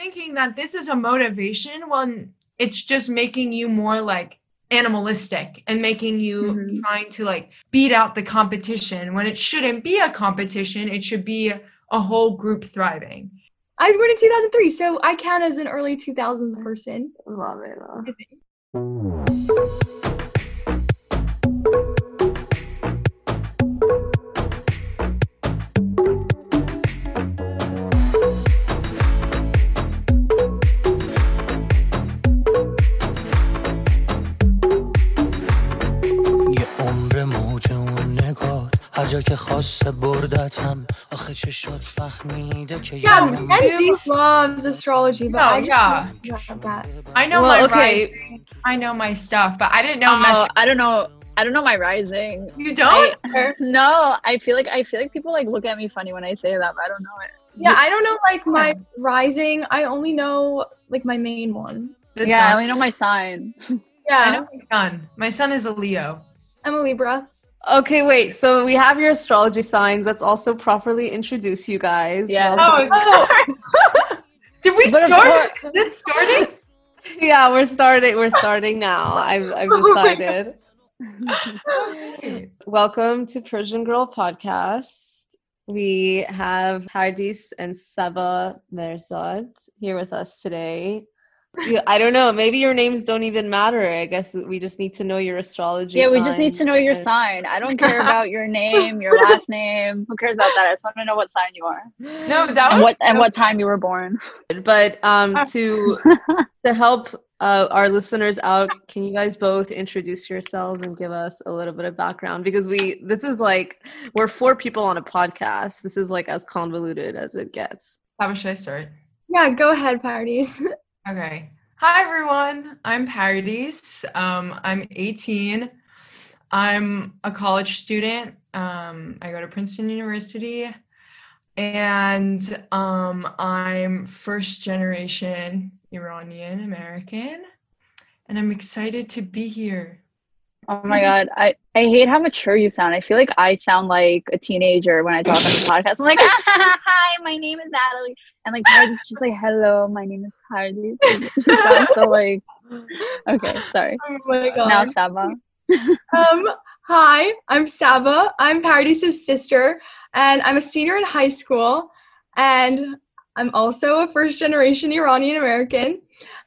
thinking that this is a motivation when it's just making you more like animalistic and making you Mhm. trying to like beat out the competition when it shouldn't be a competition. It should be a whole group thriving. I was born in 2003, so I count as an early 2000s person. Love it. love داره که خواسته بردتم آخه چه شد فهمیده که Yeah, یادم I see Mom's astrology, but I yeah. just didn't have know Well, my okay. rising. I know my stuff, but I didn't know much. Oh, I don't know. I don't know my rising. You don't? I- no, I feel like I feel like people like look at me funny when I say that, but I don't know it. Yeah, I don't know like my rising. I only know like my main one. The yeah, I only know my sign. Yeah, I know my son. My son is a Leo. I'm a Libra. Okay, wait. So we have your astrology signs. Let's also properly introduce you guys. Yeah. Welcome. Did we But start? course- Is this starting? Yeah, we're starting. We're starting now. I've I've Oh decided. Welcome to Persian Girl Podcast. We have Pardis and Saba Merzad here with us today. You- I don't know. Maybe your names don't even matter. I guess we just need to know your astrology. yeah, we just need to know your and- sign. I don't care about your name, your last name. Who cares about that? I just want to know what sign you are No, that and what and what time you were born. But um, to to help uh, our listeners out, can you guys both introduce yourselves and give us a little bit of background? Because we this is like we're four people on a podcast. This is like as convoluted as it gets. How much should I start? Yeah, go ahead, Pardis. Okay. Hi everyone. I'm Pardis. Um, I'm 18. I'm a college student. Um, I go to Princeton University, and um, I'm first generation Iranian American, and I'm excited to be here. Oh my god, I I hate how mature you sound. I feel like I sound like a teenager when I talk on the podcast. I'm like, hi, my name is Natalie, and like it's just like, hello, my name is Pardis. It sounds so like, okay, sorry. oh my god. Now Saba. Um, hi, I'm Saba. I'm Pardis's sister, and I'm a senior in high school, and I'm also a first generation Iranian American.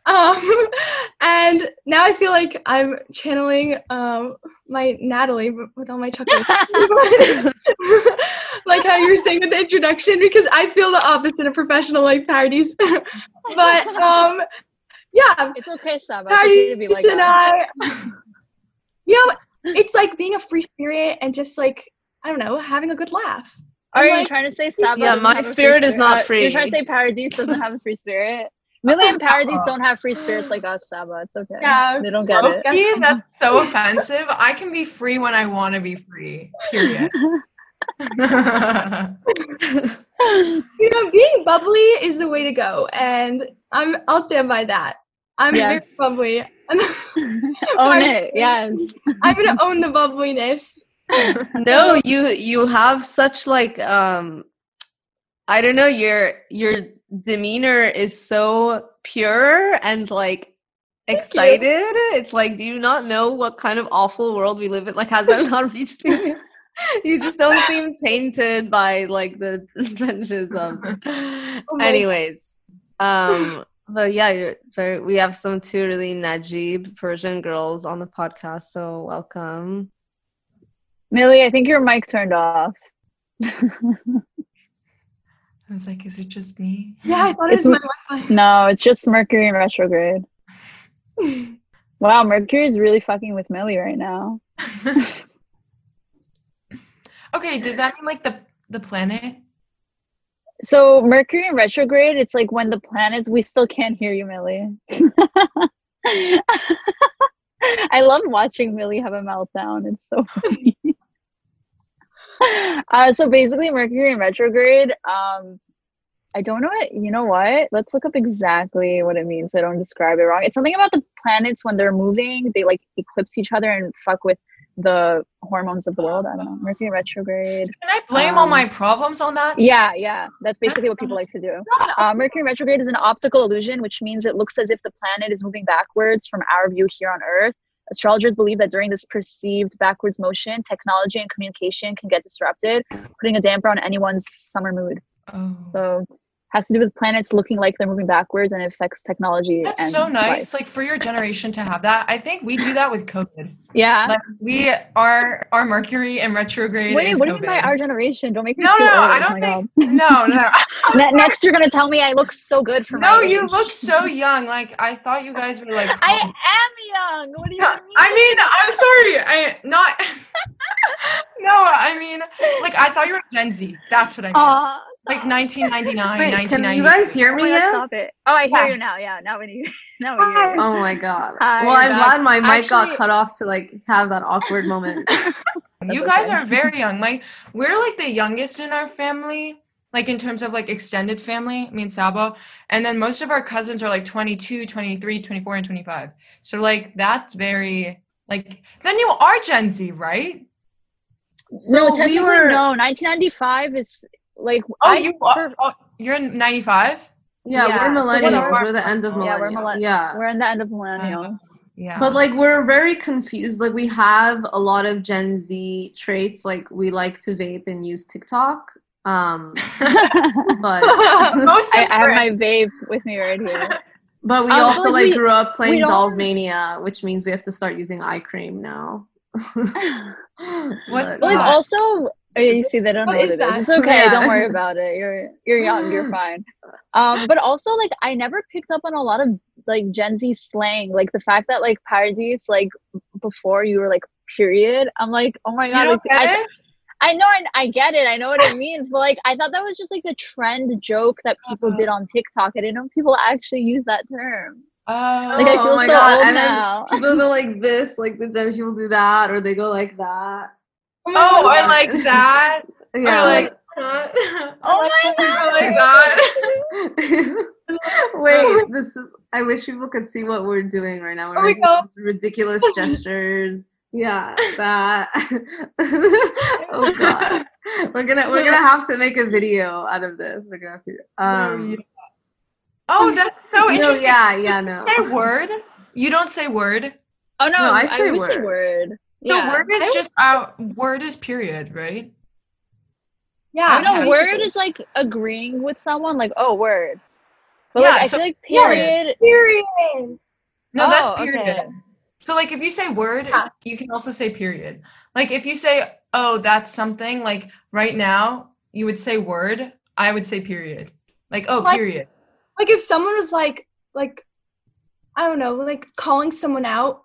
Um, and now I feel like I'm channeling um, my Natalie with all my chuckles. like how you were saying with the introduction, because I feel the opposite of professional like Pardis. but um, yeah, It's okay, Saba. It's okay to be like and that. I, you know, it's like being a free spirit and just like I don't know, having a good laugh. Are I'm you like- trying to say Saba? Yeah, my have spirit is not Uh, free. You're trying to say Pardis doesn't have a free spirit. Millie and Pardis don't have free spirits like us, Saba. It's okay. Yeah. They don't get it. Yes. That's so offensive. I can be free when I want to be free. Period. You know, being bubbly is the way to go, and I'm I'll stand by that. I'm very bubbly. Own it. Yes. I'm gonna own the bubbliness. no, you you have such like um I don't know, your your demeanor is so pure and like excited. It's like, do you not know what kind of awful world we live in? Like, has that not reached you? You just don't seem tainted by like the trenches of. my Anyways, um, but yeah, we have some two really Najib Persian girls on the podcast, so welcome. Millie, I think your mic turned off. I was like, is it just me? Yeah, I thought it It's was my Wi-Fi. No, it's just Mercury in retrograde. Wow, Mercury is really fucking with Millie right now. okay, does that mean like the the planet? So Mercury in retrograde, it's like when the planets we still can't hear you, Millie. I love watching Millie have a meltdown. It's so funny. uh, so basically, Mercury in retrograde. Um, I don't know it. You know what? Let's look up exactly what it means. So I don't describe it wrong. It's something about the planets when they're moving. They like eclipse each other and fuck with the hormones of the world. I don't know. Mercury retrograde. Can I blame all Um, my problems on that? Yeah, yeah. That's basically what people like to do. Uh, Mercury retrograde is an optical illusion, which means it looks as if the planet is moving backwards from our view here on Earth. Astrologers believe that during this perceived backwards motion, technology and communication can get disrupted, putting a damper on anyone's summer mood. Oh. So, has to do with planets looking like they're moving backwards and it affects technology. That's so life. nice. Like for your generation to have that. I think we do that with COVID. Yeah. Like we are our Mercury and retrograde. Wait, what do you mean by our generation? Don't make me No, no, old. I Oh don't think. No, no. Next, you're gonna tell me I look so good for my no, you age. look so young. Like I thought you guys were like. I am young. What do you No, mean? I mean, I'm sorry. I not. no, I mean, like I thought you were Gen Z. That's what I mean. Aw, like stop. 1999, Wait, can 1990. you guys hear Oh me my God, stop it. Oh, I hear Yeah. you now. Yeah, now we need. Now we hear oh you. Oh my god. Hi, well, I'm you're glad my mic got cut off to like have that awkward moment. You guys okay. are very young. Like we're like the youngest in our family, like in terms of like extended family, me and Saba. And then most of our cousins are like 22, 23, 24, and 25. So like that's very like then you are Gen Z, right? no, So we were- no. 1995 is like. Oh, I, you are, oh, you're in 95? Yeah, Yeah, we're so what millennials. are- we're the end of millennials. Yeah, we're millenn- Yeah. We're in the end of millennials. Yeah. But like we're very confused. Like we have a lot of Gen Z traits. Like we like to vape and use TikTok. Um, but I, I have my vape with me right here. but we Um, also like, like we- grew up playing Dollz Mania, which means we have to start using eye cream now. What's But- like also oh, yeah, you see they don't What know what it that? is. It's okay, Yeah. don't worry about it. You're you're young, you're fine. Um, but also like I never picked up on a lot of like Gen Z slang, like the fact that like Pardis, like before you were like period. I'm like, oh my god, like, I? I know I, I get it, I know what it means, but like I thought that was just like a trend joke that people Uh-huh. did on TikTok. I didn't know people actually use that term. Oh, Like I Oh feel my so God, and then. People go like this, like the people do that, or they go like that. Oh, I like that. Yeah, Or like like, that. Oh my god! I like that. Wait, this is. I wish people could see what we're doing right now. We're Oh my making God. ridiculous gestures. Yeah, that. oh god, we're gonna we're gonna have to make a video out of this. We're gonna have to. Um, yeah. Oh, that's so no, interesting. yeah, yeah, no. Say word. You don't say word. Oh no, No, I I, say always say word. Word. So Yeah. word is I just uh, word is period, right? Yeah. I know Okay. word is like agreeing with someone, like oh word. But Yeah, like I feel like yeah. period. Period. No, that's Oh, period. okay. So like if you say word, Yeah. you can also say period. Like if you say, "Oh, that's something," like right now, you would say word, I would say period. Like, "Oh, What? period." Like if someone was like like I don't know, like calling someone out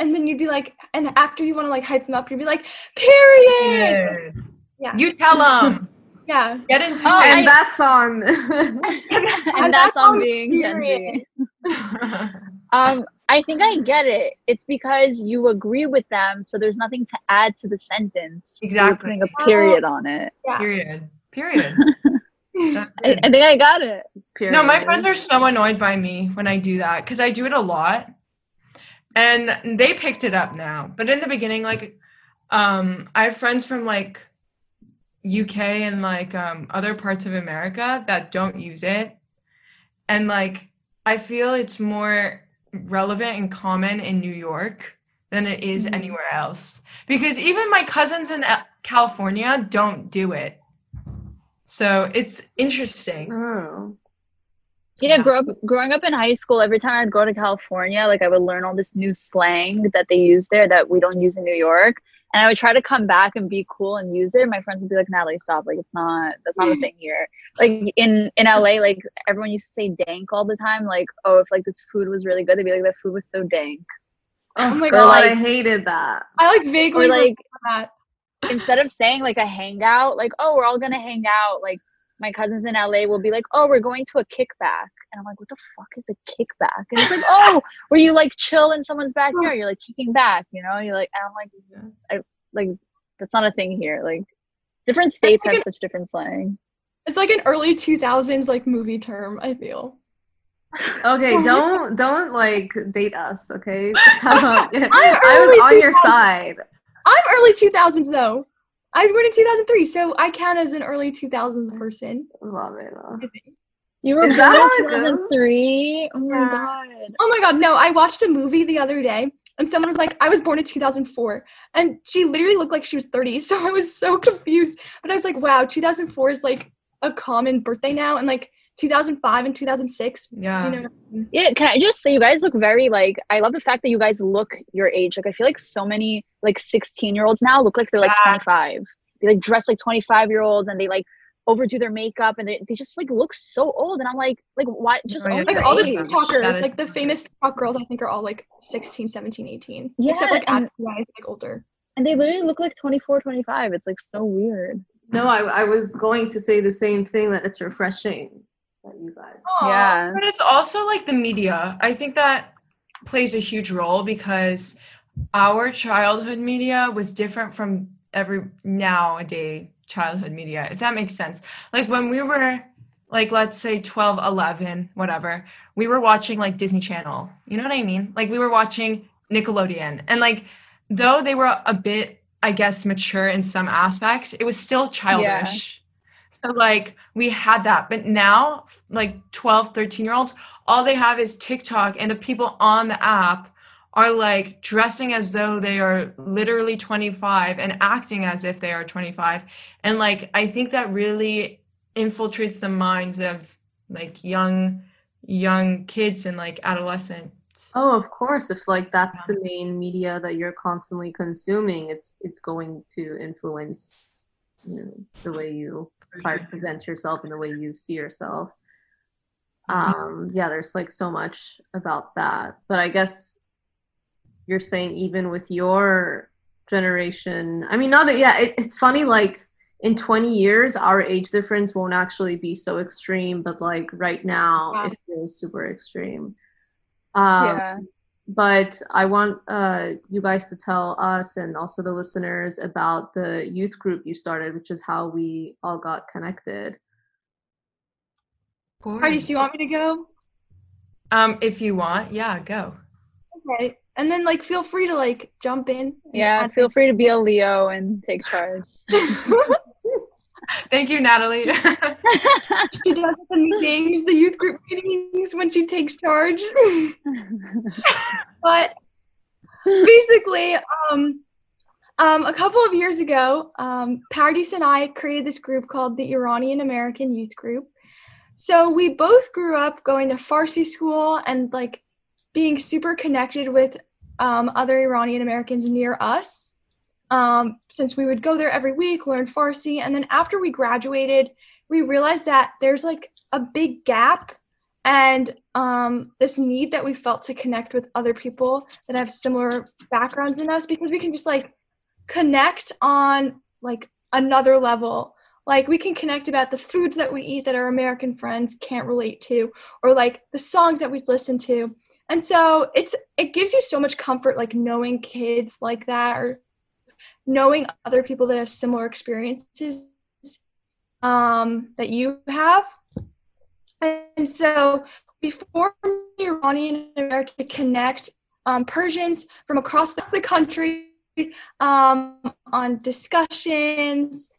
and then you'd be like and after you want to like hype them up, you'd be like, period. Period. Yeah. You tell them. Yeah. Get into Oh, and it. that's on. and that's on being Gen Z. Um, I think I get it. It's because you agree with them, so there's nothing to add to the sentence. So Exactly. putting a period on it. period. Period. I. I think I got it. No, my friends are so annoyed by me when I do that because I do it a lot. And they picked it up now. But in the beginning, like, um, I have friends from like UK and like um, other parts of America that don't use it. And like, I feel it's more relevant and common in New York than it is Mhm. anywhere else. Because even my cousins in uh, California don't do it. So it's interesting. Oh. Yeah, Yeah. grow up, growing up in high school, every time I'd go to California, like I would learn all this new slang that they use there that we don't use in New York. And I would try to come back and be cool and use it. My friends would be like, Natalie, stop. Like, it's not, that's not a thing here. Like in, in LA, like everyone used to say dank all the time. Like, oh, if like this food was really good, they'd be like, that food was so dank. Oh my my God. god, I hated that. I like vaguely Or like, that. instead of saying like a hangout, like, oh, we're all gonna hang out, like my cousins in LA will be like, oh, we're going to a kickback. And I'm like, what the fuck is a kickback? And it's like, oh, where you like chill in someone's oh. backyard, you're like kicking back, you know? You're like, and I'm like, I, like, that's not a thing here. Like, different states like have an- such different slang. It's like an early 2000s like movie term, I feel. Okay, don't don't like date us, okay? So, I was on your side. I'm early 2000s though. I was born in 2003, so I count as an early 2000s person. Love it. love. You were born in 2003. Oh my Yeah. god. Oh my god, no, I watched a movie the other day and someone was like, I was born in 2004. And she literally looked like she was 30. So I was so confused. But I was like, wow, 2004 is like a common birthday now. And like 2005 and 2006, Yeah. you know, Yeah, can I just say you guys look very like I love the fact that you guys look your age. Like I feel like so many like 16 year olds now look like they're like Yeah. 25. They like dress like 25 year olds and they like overdo their makeup and they, they just like look so old and I'm like like why just Oh, yeah, like all the age. That TikTokers, like the famous TikTok girls, I think are all like 16, 17, 18. Yeah, Except like and- Atsy, I think older. and they literally look like 24, 25. It's like so weird. No, I, I was going to say the same thing that it's refreshing that you guys. Yeah. But it's also like the media. I think that plays a huge role because our childhood media was different from every nowadays childhood media, if that makes sense. Like when we were like let's say 12, 11, whatever, we were watching like Disney Channel. You know what I mean? Like we were watching Nickelodeon. And like though they were a bit I guess mature in some aspects, it was still childish. So like we had that, but now like 12, 13 year olds, all they have is TikTok and the people on the app are like dressing as though they are literally 25 and acting as if they are 25. And like I think that really infiltrates the minds of like young young kids and like adolescents. Oh, of course. If like that's the main media that you're constantly consuming, it's it's going to influence you know, the way you try to present yourself and the way you see yourself. Um, yeah, there's like so much about that. But I guess you're saying even with your generation, I mean, not that, yeah, it, it's funny, like in 20 years, our age difference won't actually be so extreme, but like right now, Wow. it feels super extreme. Um, yeah. But I want uh, you guys to tell us and also the listeners about the youth group you started, which is how we all got connected. Heidi, do you want me to go? Um, if you want, yeah, go. Okay. And then like feel free to like jump in. Yeah, feel free to be a Leo and take charge. Thank you, Natalie. she does the meetings, the youth group meetings when she takes charge. but basically, um, um, a couple of years ago, um, Pardis and I created this group called the Iranian American Youth Group. So we both grew up going to Farsi school and like being super connected with um, other Iranian Americans near us. Um, since we would go there every week, learn Farsi, and then after we graduated, we realized that there's like a big gap and um, this need that we felt to connect with other people that have similar backgrounds in us because we can just like connect on like another level. Like we can connect about the foods that we eat that our american friends can't relate to or like the songs that we listen to. And so it's it gives you so much comfort like knowing kids like that or knowing other people that have similar experiences um, that you have and so we the Iranian American to connect um, Persians from across the country um, on discussions,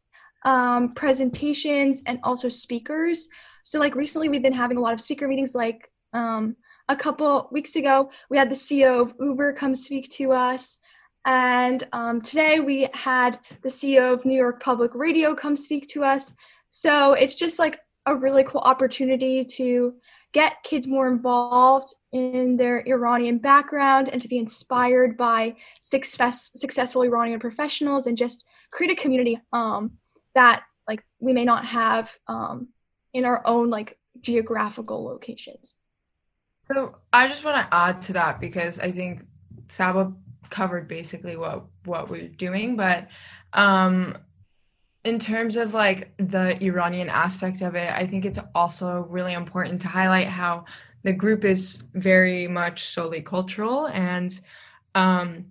um, presentations, and also speakers. So, like recently, we've been having a lot of speaker meetings. Like um, a couple weeks ago, we had the CEO of Uber come speak to us. And um, today we had the CEO of New York Public Radio come speak to us. So it's just like a really cool opportunity to get kids more involved in their Iranian background and to be inspired by success, successful Iranian professionals and just create a community um, that like we may not have um, in our own like geographical locations. So I just want to add to that because I think Saba covered basically what what we're doing, but um, in terms of like the Iranian aspect of it, I think it's also really important to highlight how the group is very much solely cultural and um,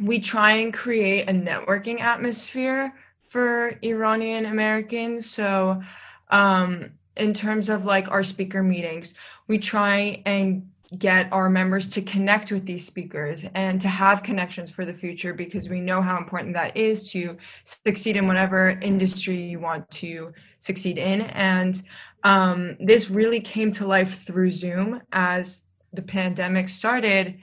we try and create a networking atmosphere for Iranian Americans. So um, in terms of like our speaker meetings, we try and get our members to connect with these speakers and to have connections for the future because we know how important that is to succeed in whatever industry you want to succeed in. And um, this really came to life through Zoom as the pandemic started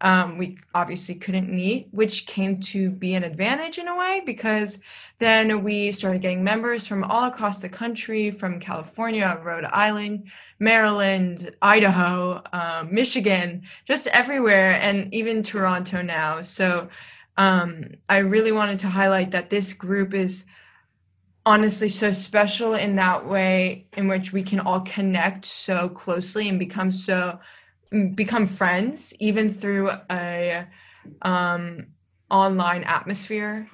um, we obviously couldn't meet, which came to be an advantage in a way because then we started getting members from all across the country from California, Rhode Island, Maryland, Idaho, um, Michigan, just everywhere, and even Toronto now. So um, I really wanted to highlight that this group is honestly so special in that way in which we can all connect so closely and become so become friends even through a um, online atmosphere.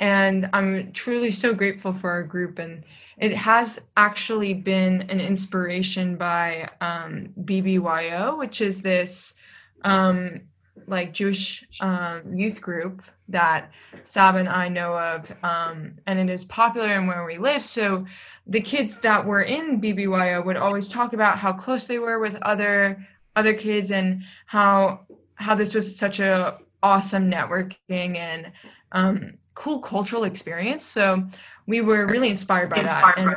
And i'm truly so grateful for our group and it has actually been an inspiration by um, bbyo which is this um, like jewish um, youth group that sab and i know of um, and it is popular in where we live. So the kids that were in bbyo would always talk about how close they were with other other kids and how how this was such a awesome networking and um, cool cultural experience. So we were really inspired by that and,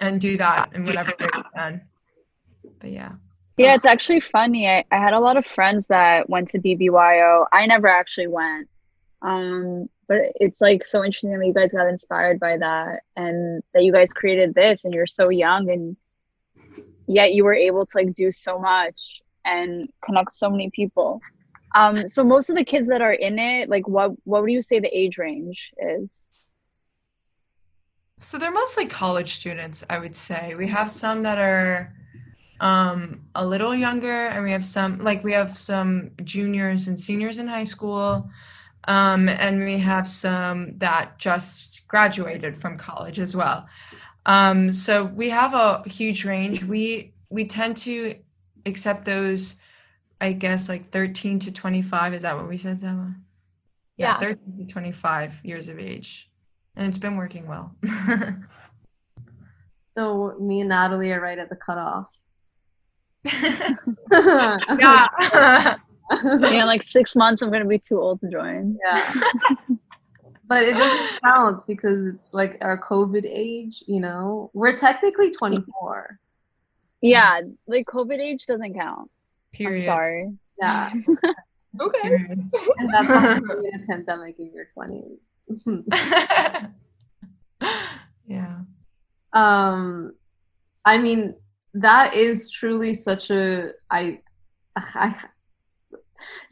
and do that in whatever we can. But yeah. Yeah, it's actually funny. I, I had a lot of friends that went to BBYO. I never actually went. Um, but it's like so interesting that you guys got inspired by that and that you guys created this and you're so young and yet you were able to like do so much and connect so many people. Um so most of the kids that are in it like what what would you say the age range is? So they're mostly college students i would say. We have some that are um a little younger and we have some like we have some juniors and seniors in high school um and we have some that just graduated from college as well um, so we have a huge range. We we tend to accept those, I guess, like 13 to 25. Is that what we said, Zema? Yeah, yeah, 13 to 25 years of age. And it's been working well. so me and Natalie are right at the cutoff. yeah. yeah, like six months, I'm going to be too old to join. Yeah but it doesn't count because it's like our COVID age, you know. We're technically 24. Yeah, like COVID age doesn't count. Period. I'm sorry. Yeah. okay. and that's a pandemic in your 20s. yeah. Um I mean that is truly such a I I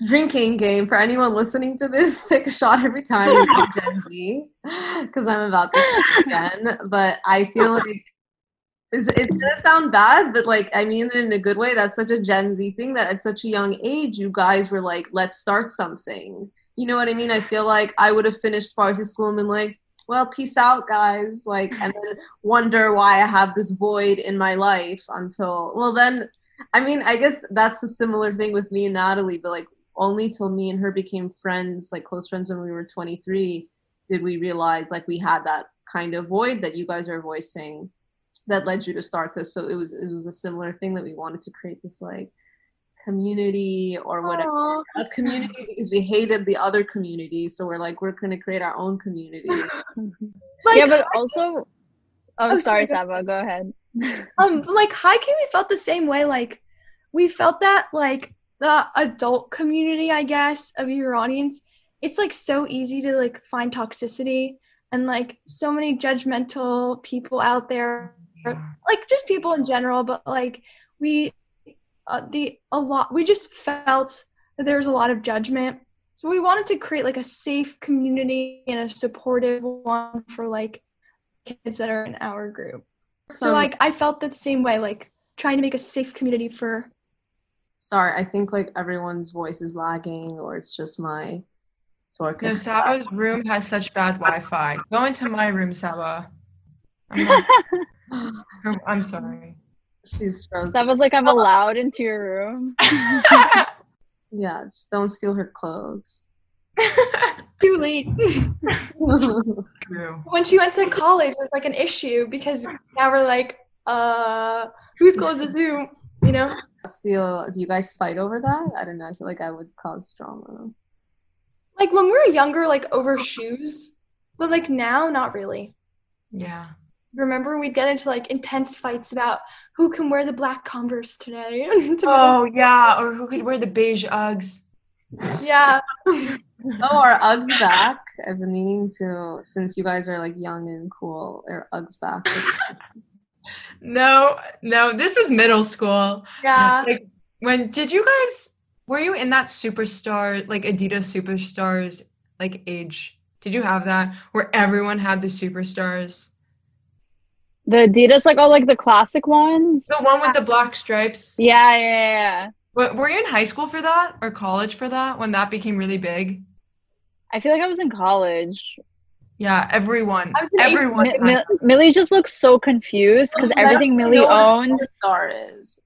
drinking game for anyone listening to this. Take a shot every time Gen Z because I'm about to again. But I feel like it's, it's gonna sound bad, but like I mean it in a good way. That's such a Gen Z thing that at such a young age, you guys were like, let's start something. You know what I mean? I feel like I would have finished Farsi school and been like, well, peace out, guys. Like, and then wonder why I have this void in my life until, well, then I mean, I guess that's a similar thing with me and Natalie, but like only till me and her became friends, like close friends when we were 23, did we realize like we had that kind of void that you guys are voicing that led you to start this. So it was it was a similar thing that we wanted to create this like community or whatever Aww. a community because we hated the other community so we're like we're going to create our own community like, yeah but also oh, oh sorry Saba go ahead um like high key we felt the same way like we felt that like the adult community i guess of iranians it's like so easy to like find toxicity and like so many judgmental people out there. Like just people in general but like we uh, the a lot we just felt that there was a lot of judgment. So we wanted to create like a safe community and a supportive one for like kids that are in our group so like I felt the same way, like trying to make a safe community for. Sorry, I think like everyone's voice is lagging, or it's just my. No, Saba's room has such bad Wi-Fi. Go into my room, Saba. I'm, I'm sorry. She's frozen. Saba's like, I'm oh. allowed into your room. yeah, just don't steal her clothes. Too late. when she went to college, it was like an issue because now we're like, uh, whose clothes is who? You know? feel do you guys fight over that? I don't know. I feel like I would cause drama. Like when we were younger, like over shoes, but like now, not really. Yeah. Remember, we'd get into like intense fights about who can wear the black Converse today. to Oh yeah, or who could wear the beige Uggs? yeah. Oh, are Uggs back? I've been meaning to since you guys are like young and cool. Are Uggs back? No, no, this was middle school. Yeah. Like when did you guys were you in that superstar like Adidas superstars like age? Did you have that where everyone had the superstars? The Adidas, like all like the classic ones. The one with the black stripes. Yeah, yeah, yeah. Wa- Were you in high school for that or college for that when that became really big? I feel like I was in college. Yeah, everyone. I was Everyone. Mi- Mi- Millie just looks so confused because Oh, everything Millie know what a owns, Star is.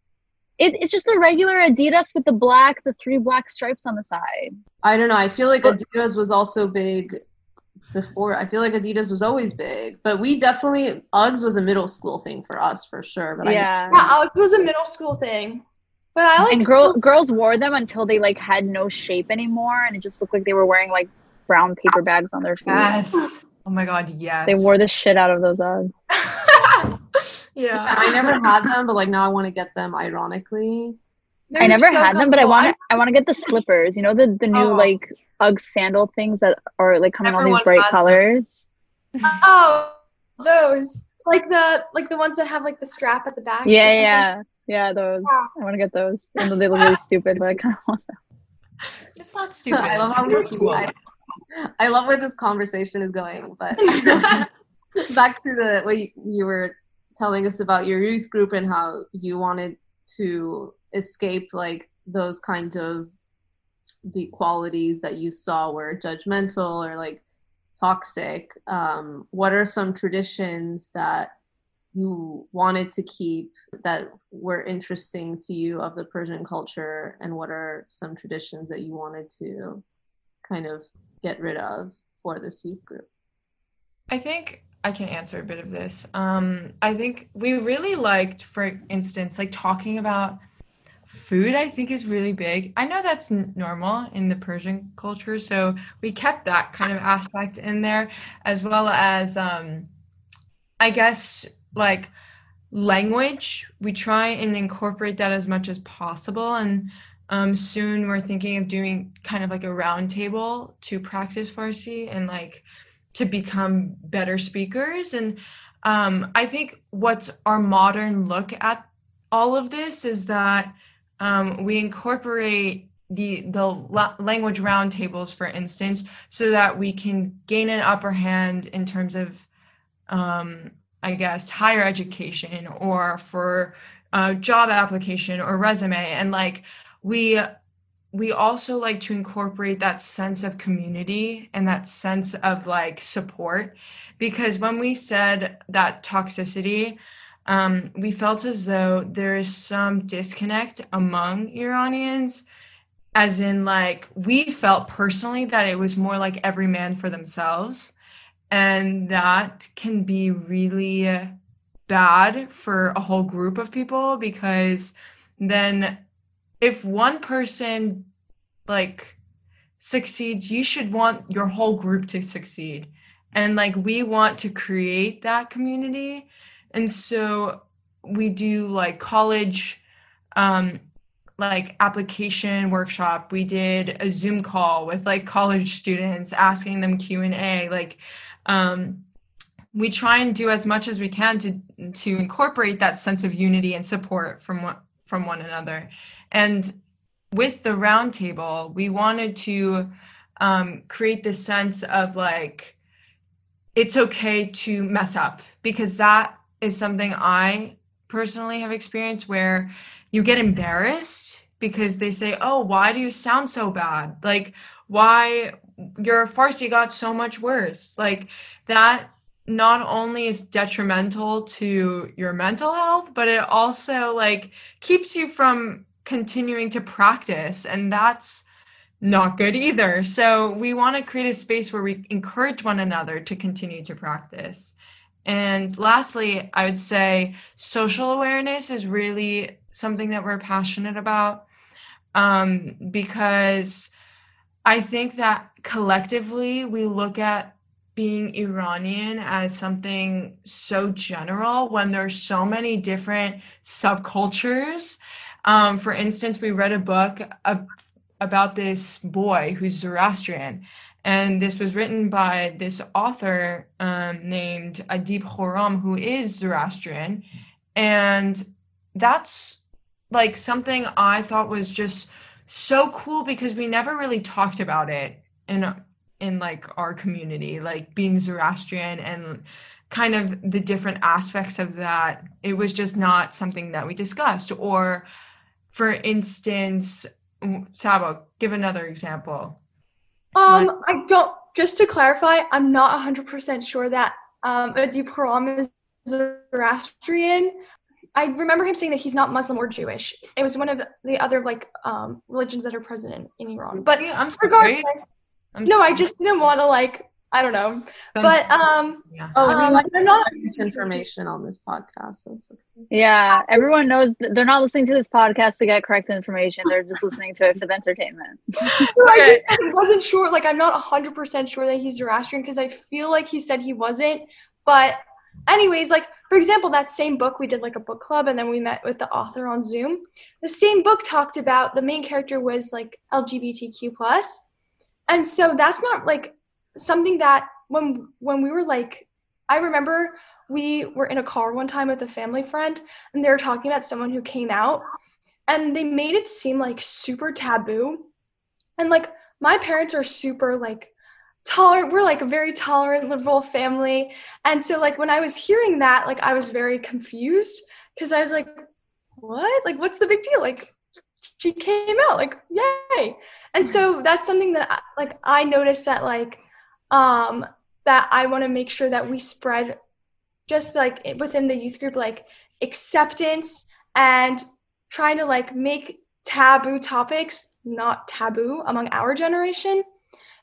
it, it's just the regular Adidas with the black, the three black stripes on the side. I don't know. I feel like But- Adidas was also big before. I feel like Adidas was always big, but we definitely Uggs was a middle school thing for us for sure. But Yeah. Yeah, Alex was a middle school thing. But I like and girl, girls wore them until they like had no shape anymore, and it just looked like they were wearing like brown paper bags on their feet. Yes. Oh my god, yes. They wore the shit out of those Uggs. yeah. I, I never had them, but like now I want to get them. Ironically, they're I never so had them, but I want I want to get the slippers. You know the the new Oh. like Ugg sandal things that are like coming all these bright has them. colors. Oh, those like the like the ones that have like the strap at the back. Yeah, yeah, yeah. Those I want to get those. Even though they look really stupid, but I kind of want them. It's not stupid. I love it's how really we keep. cool. I, I love where this conversation is going, but back to the what you, you were telling us about your youth group and how you wanted to escape like those kinds of the qualities that you saw were judgmental or like toxic. Um, what are some traditions that you wanted to keep that were interesting to you of the persian culture? And what are some traditions that you wanted to kind of get rid of for this youth group I think I can answer a bit of this. Um, I think we really liked, for instance, like talking about food, I think is really big. I know that's n- normal in the Persian culture, so we kept that kind of aspect in there, as well as, um, I guess, like language. We try and incorporate that as much as possible. And um, soon we're thinking of doing kind of like a round table to practice Farsi and like to become better speakers. And um, I think what's our modern look at all of this is that um, we incorporate the the la- language roundtables, for instance, so that we can gain an upper hand in terms of, um, I guess, higher education or for uh, job application or resume, and like we we also like to incorporate that sense of community and that sense of like support. Because when we said that toxicity um, we felt as though there is some disconnect among iranians as in like we felt personally that it was more like every man for themselves and that can be really bad for a whole group of people because then if one person like succeeds you should want your whole group to succeed. And like we want to create that community. And so we do like college um like application workshop. We did a zoom call with like college students asking them q&a like um we try and do as much as we can to to incorporate that sense of unity and support from from one another and with the roundtable, we wanted to um, create this sense of like, it's okay to mess up because that is something I personally have experienced where you get embarrassed because they say, Oh, why do you sound so bad? Like, why your Farsi got so much worse? Like, that not only is detrimental to your mental health, but it also like keeps you from continuing to practice and that's not good either so we want to create a space where we encourage one another to continue to practice and lastly i would say social awareness is really something that we're passionate about um, because I think that collectively we look at being Iranian as something so general when there's so many different subcultures. Um, for instance, we read a book ab- about this boy who's Zoroastrian, and this was written by this author um, named Adib Khorram, who is Zoroastrian, and that's like something I thought was just so cool because we never really talked about it in in like our community, like being Zoroastrian and kind of the different aspects of that. It was just not something that we discussed. Or, for instance, Saba, give another example. Um, I don't. Just to clarify, I'm not 100% sure that um, Adib Khorram is Zoroastrian. I remember him saying that he's not Muslim or Jewish. It was one of the other like um, religions that are present in, in Iran. But Yeah, I'm regardless, sorry. I'm no, I just didn't want to like I don't know. Some- But um, yeah. Oh, we Um, might I'm have not- misinformation on this podcast. So it's okay. Yeah, everyone knows that they're not listening to this podcast to get correct information. They're just listening to it for the entertainment. I Okay. just wasn't sure. Like I'm not 100% sure that he's Zoroastrian because I feel like he said he wasn't. But anyways, like for example, that same book we did like a book club and then we met with the author on Zoom. The same book talked about the main character was like LGBTQ plus, and so that's not like something that when when we were like, I remember we were in a car one time with a family friend and they were talking about someone who came out and they made it seem like super taboo. And like my parents are super like tolerant we're like a very tolerant liberal family. And so like when i was hearing that like i was very confused because i was like what? Like what's the big deal? Like she came out like yay. And so that's something that like i noticed that like um that i want to make sure that we spread just like within the youth group like acceptance and trying to like make taboo topics not taboo among our generation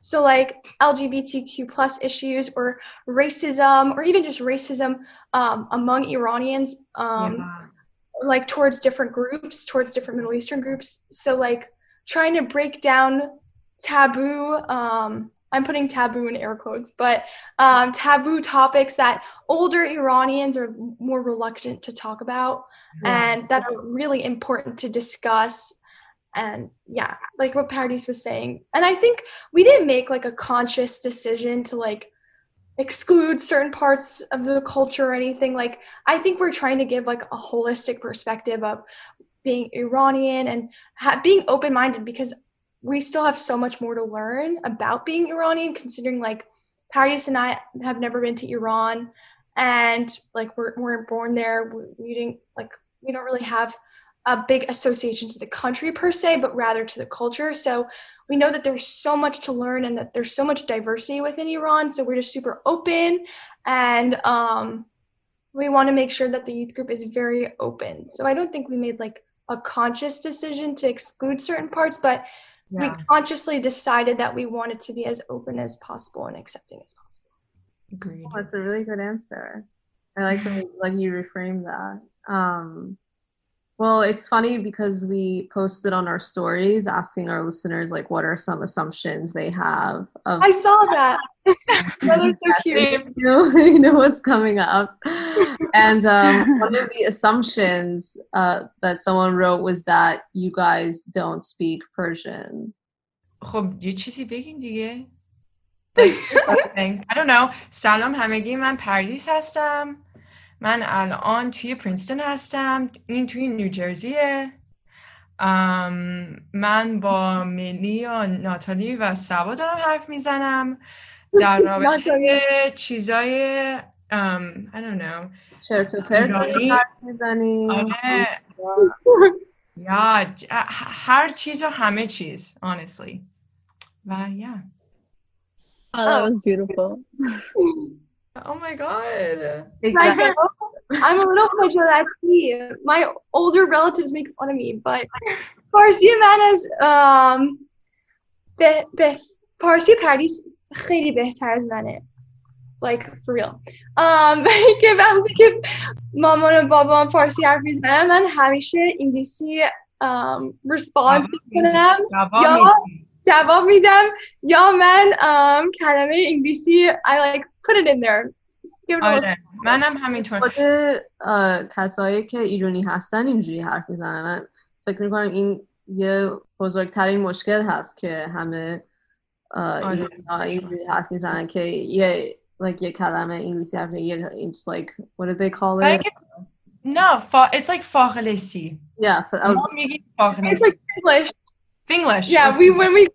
so like lgbtq plus issues or racism or even just racism um, among iranians um, Yeah. like towards different groups towards different middle eastern groups so like trying to break down taboo um, i'm putting taboo in air quotes but um, taboo topics that older iranians are more reluctant to talk about and that are really important to discuss. And yeah like what Pardis was saying. And i think we didn't make like a conscious decision to like exclude certain parts of the culture or anything. Like i think we're trying to give like a holistic perspective of being iranian and ha- being open-minded because we still have so much more to learn about being iranian considering like Pardis and i have never been to iran and like we're, we're born there we, we didn't like we don't really have a big association to the country per se, but rather to the culture. So we know that there's so much to learn and that there's so much diversity within Iran. So we're just super open and um, we want to make sure that the youth group is very open. So I don't think we made like a conscious decision to exclude certain parts, but Yeah. we consciously decided that we wanted to be as open as possible and accepting as possible. Agreed. Oh, that's a really good answer. I like the way like you reframe that. Um, well, it's funny because we posted on our stories asking our listeners like what are some assumptions they have of I saw that that is so cute. you, you know what's coming up. And um, one of the assumptions uh, that someone wrote was that you guys don't speak Persian. خب یه چیزی بگین دیگه Like, something. I don't know سلام همگی من پردیس هستم من الان توی پرینستون هستم این توی نیوجرسیه ام، من با ملی و ناتالی و سبا دارم حرف میزنم در رابطه چیزای um, I don't know چرت و پرت ایرانی؟ حرف میزنی آره یا ج- ه- هر چیز و همه چیز honestly و yeah Oh, that was beautiful. oh my god Like, Exactly. I'm a little Gujarati. My older relatives make fun of me, but فارسی من از um, به, به فارسی پردیس خیلی بهتر از منه. Like for real. Um که وقتی که مامان و بابام فارسی حرف می‌زنن من همیشه انگلیسی um, respond می‌کنم. یا-. جواب میدم. یا من um, کلمه انگلیسی I like put it in there. Give it a little آره منم همینطور. خود کسایی که ایرانی هستن اینجوری حرف می‌زنن. من فکر می‌کنم این یه بزرگترین مشکل هست که همه آره. ایرانی اینجوری حرف میزنن که یه like یه کلمه انگلیسی حرف میزنن یه it's like what did they call I it think- نه فا... it's like فاخلسی yeah f- I was- ما میگیم It's فاخلسی like English English Yeah, we when we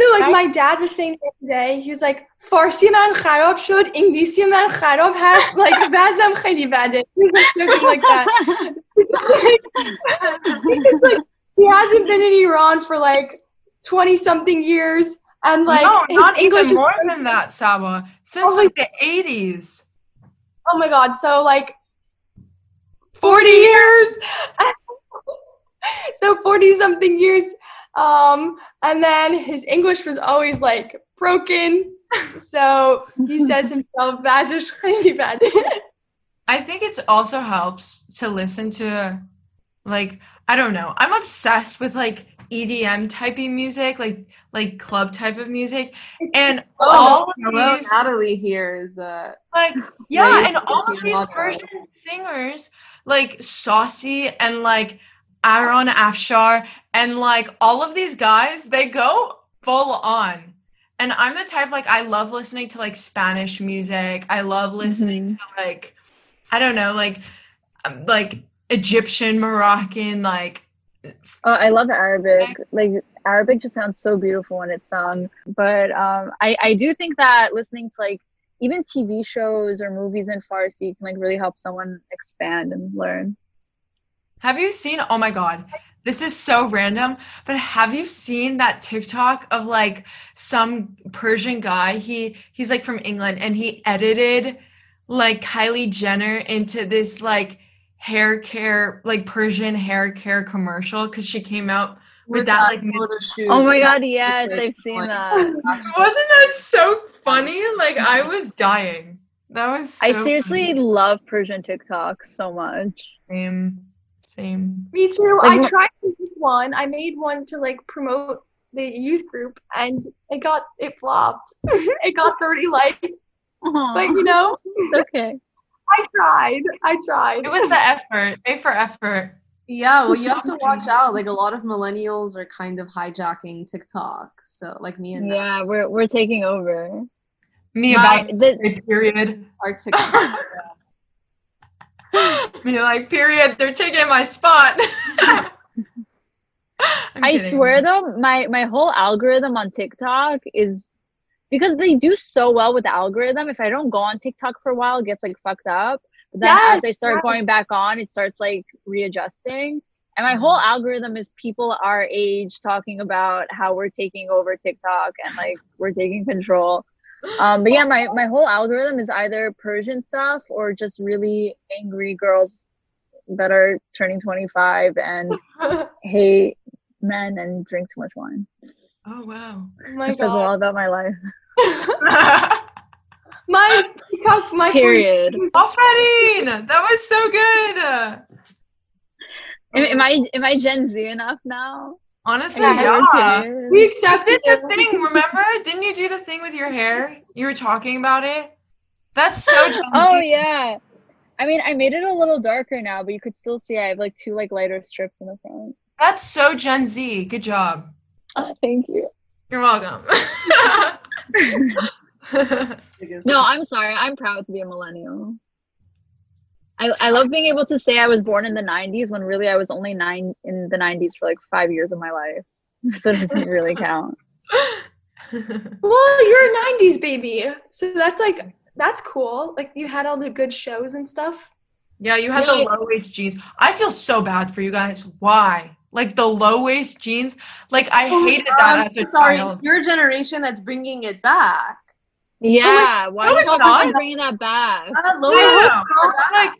no, like I- my dad was saying the other day, he was like, فارسی من خراب شد, انگلیسی من خراب هست, like وضعم خیلی بده. He was like joking like that. Because, like he hasn't been in Iran for like 20 something years and like no, not English even more than that, Saba. Since oh like the 80s. Oh my god, so like 40 years. so 40 something years. Um, and then his English was always like broken. So he says himself, I think it also helps to listen to like I don't know. I'm obsessed with like EDM type of music, like like club type of music, and all of Hello, these Natalie here is uh like yeah, and all of these. Persian singers, like Sasy and like Aron Afshar, and like all of these guys, they go full on. And I'm the type like I love listening to like Spanish music. I love listening to like I don't know, like um, like Egyptian, Moroccan, like Oh, I love Arabic. Like Arabic just sounds so beautiful when it's sung. But um, I I do think that listening to like even TV shows or movies in Farsi can like really help someone expand and learn. Have you seen? Oh my god, this is so random, but have you seen that TikTok of like some Persian guy? He he's like from England and he edited like Kylie Jenner into this like hair care like Persian hair care commercial because she came out with that like photo shoot. Oh my god, yes, I've seen like, that. wasn't that so funny? Like I was dying. That was so I seriously funny. love Persian TikTok so much. same same. me too Like i tried to make one i made one to like promote the youth group and it got it flopped it got 30 likes but you know it's okay. I tried i tried It was the effort. A for effort. Yeah, well, you have to watch out. Like a lot of millennials are kind of hijacking TikTok. So, like me and Yeah, we're we're taking over. Me My- about the- period. our TikTok. Me like period. They're taking my spot. I'm I kidding. swear though, my my whole algorithm on TikTok is because they do so well with the algorithm. If I don't go on TikTok for a while, it gets like fucked up. But then Yes, as I start yes. going back on, it starts like readjusting. And my whole algorithm is people our age talking about how we're taking over TikTok and like we're taking control. Um, but yeah, my, my whole algorithm is either Persian stuff or just really angry girls that are turning 25 and hate men and drink too much wine. Oh wow. oh my Which says a lot about my life. my TikTok, my Period. Alfredine, that was so good. Am, am I am I Gen Z enough now? Honestly, Yeah, yeah. Okay. we You accept did it the thing, remember? Didn't you do the thing with your hair? You were talking about it. That's so Gen Oh Z. yeah. I mean, I made it a little darker now, but you could still see I have like two like lighter strips in the front. That's so Gen Z. Good job. Oh, thank you. You're welcome. No, I'm sorry. I'm proud to be a millennial. I, I love being able to say I was born in the 90s when really I was only nine in the 90s for like five years of my life. So it doesn't really count. well you're a 90s baby so that's like that's cool like you had all the good shows and stuff Yeah, you had Really? the low waist jeans. I feel so bad for you guys. Why? Like the low waist jeans. Like I hated that as a sorry, child. your generation that's bringing it back. Yeah, why no, is not. bringing that back? Uh, low Yeah. waist- Like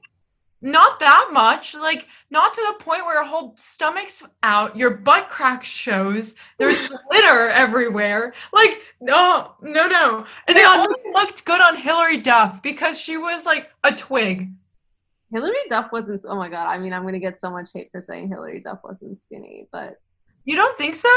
not that much. Like not to the point where your whole stomach's out, your butt crack shows, there's glitter everywhere. Like no, no, no. And they all looked good on Hilary Duff because she was like a twig. Hilary Duff wasn't. Oh my god! I mean, I'm gonna get so much hate for saying Hilary Duff wasn't skinny, but You don't think so?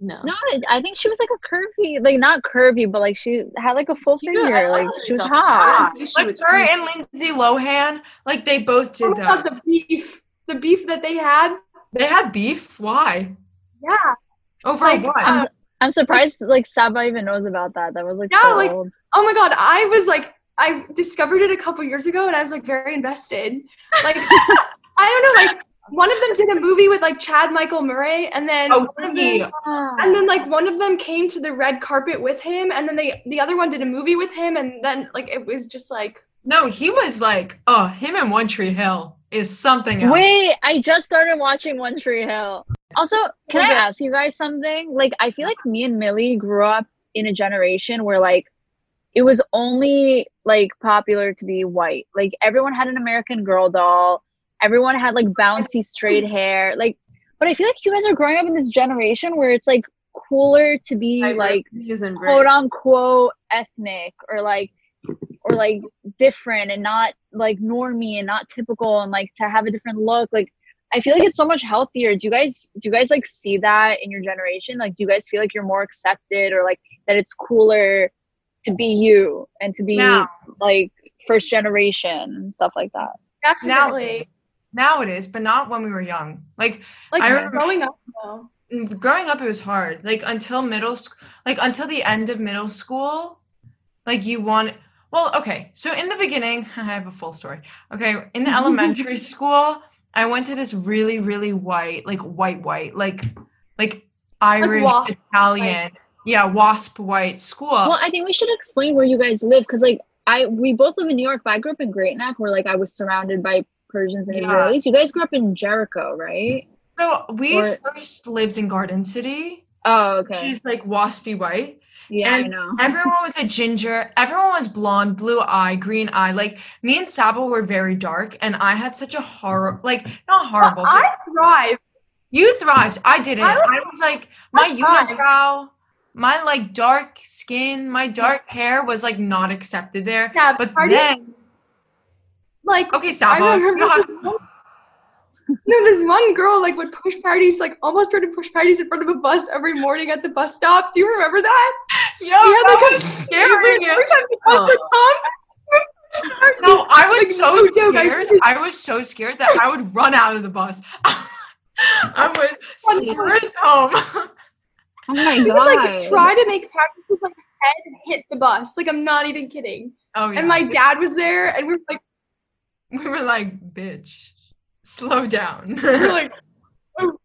no. No, I think she was like a curvy, like not curvy, but like she had like a full Yeah, figure. I like love she was Duff. hot. I didn't say she Like was- her and Lindsay Lohan, like they both did my god, that. the beef, the beef that they had. They had beef. Why? Yeah, Over Like, what? uh, I'm surprised like Saba even knows about that. That was like Yeah, so like- old. Oh my god, I was like, I discovered it a couple years ago, and I was like very invested. Like, I don't know, like one of them did a movie with like Chad Michael Murray, and then oh, one of he. them, and then like one of them came to the red carpet with him, and then they the other one did a movie with him, and then like it was just like No, he was like, oh, him and One Tree Hill is something else. Wait, I just started watching One Tree Hill. Also, can I ask you guys something? Like, I feel like me and Millie grew up in a generation where like it was only like popular to be white. Like everyone had an American Girl doll. Everyone had like bouncy straight hair. Like, but I feel like you guys are growing up in this generation where it's like cooler to be like Diversity isn't quote unquote ethnic or like or like different and not like normie and not typical and like to have a different look like i feel like it's so much healthier do you guys do you guys like see that in your generation like do you guys feel like you're more accepted or like that it's cooler to be you and to be Now. like first generation and stuff like that definitely Now it is, but not when we were young. Like like I remember- growing up though. mm, growing up, it was hard. Like until middle school, like until the end of middle school, like you want. Well, okay. So in the beginning, I have a full story. Okay, in elementary school, I went to this really, really white, like white, white, like like Irish, wasp, Italian, yeah, wasp white school. well i think we should explain where you guys live because like i we both live in new york but i grew up in great neck where like i was surrounded by persians and Yeah. israelis you guys grew up in jericho right so we or- first lived in Garden City. oh okay She's like waspy white. yeah i know Everyone was a ginger. Everyone was blonde, blue eye, green eye. Like me and Saba were very dark, and I had such a horror, like not horrible. I thrived. you thrived. I didn't. I I was- was, like my I thrived. unibrow, my like dark skin, my dark hair was like not accepted there. Yeah, But Pardis- then, like okay, Saba, I you remember have- this one, no, this one girl like would push Pardis, like almost tried to push Pardis in front of a bus every morning at the bus stop. Do you remember that? Yeah, had, that like, was scary. every time oh. the bus would come. No, I was Like, so no scared. I was so scared that I would run out of the bus. I would sprint home. oh my We would god like try to make practice with like head hit the bus. Like I'm not even kidding. Oh yeah. And my dad was there, and we were like, we were like, bitch, slow down. we were like, oh,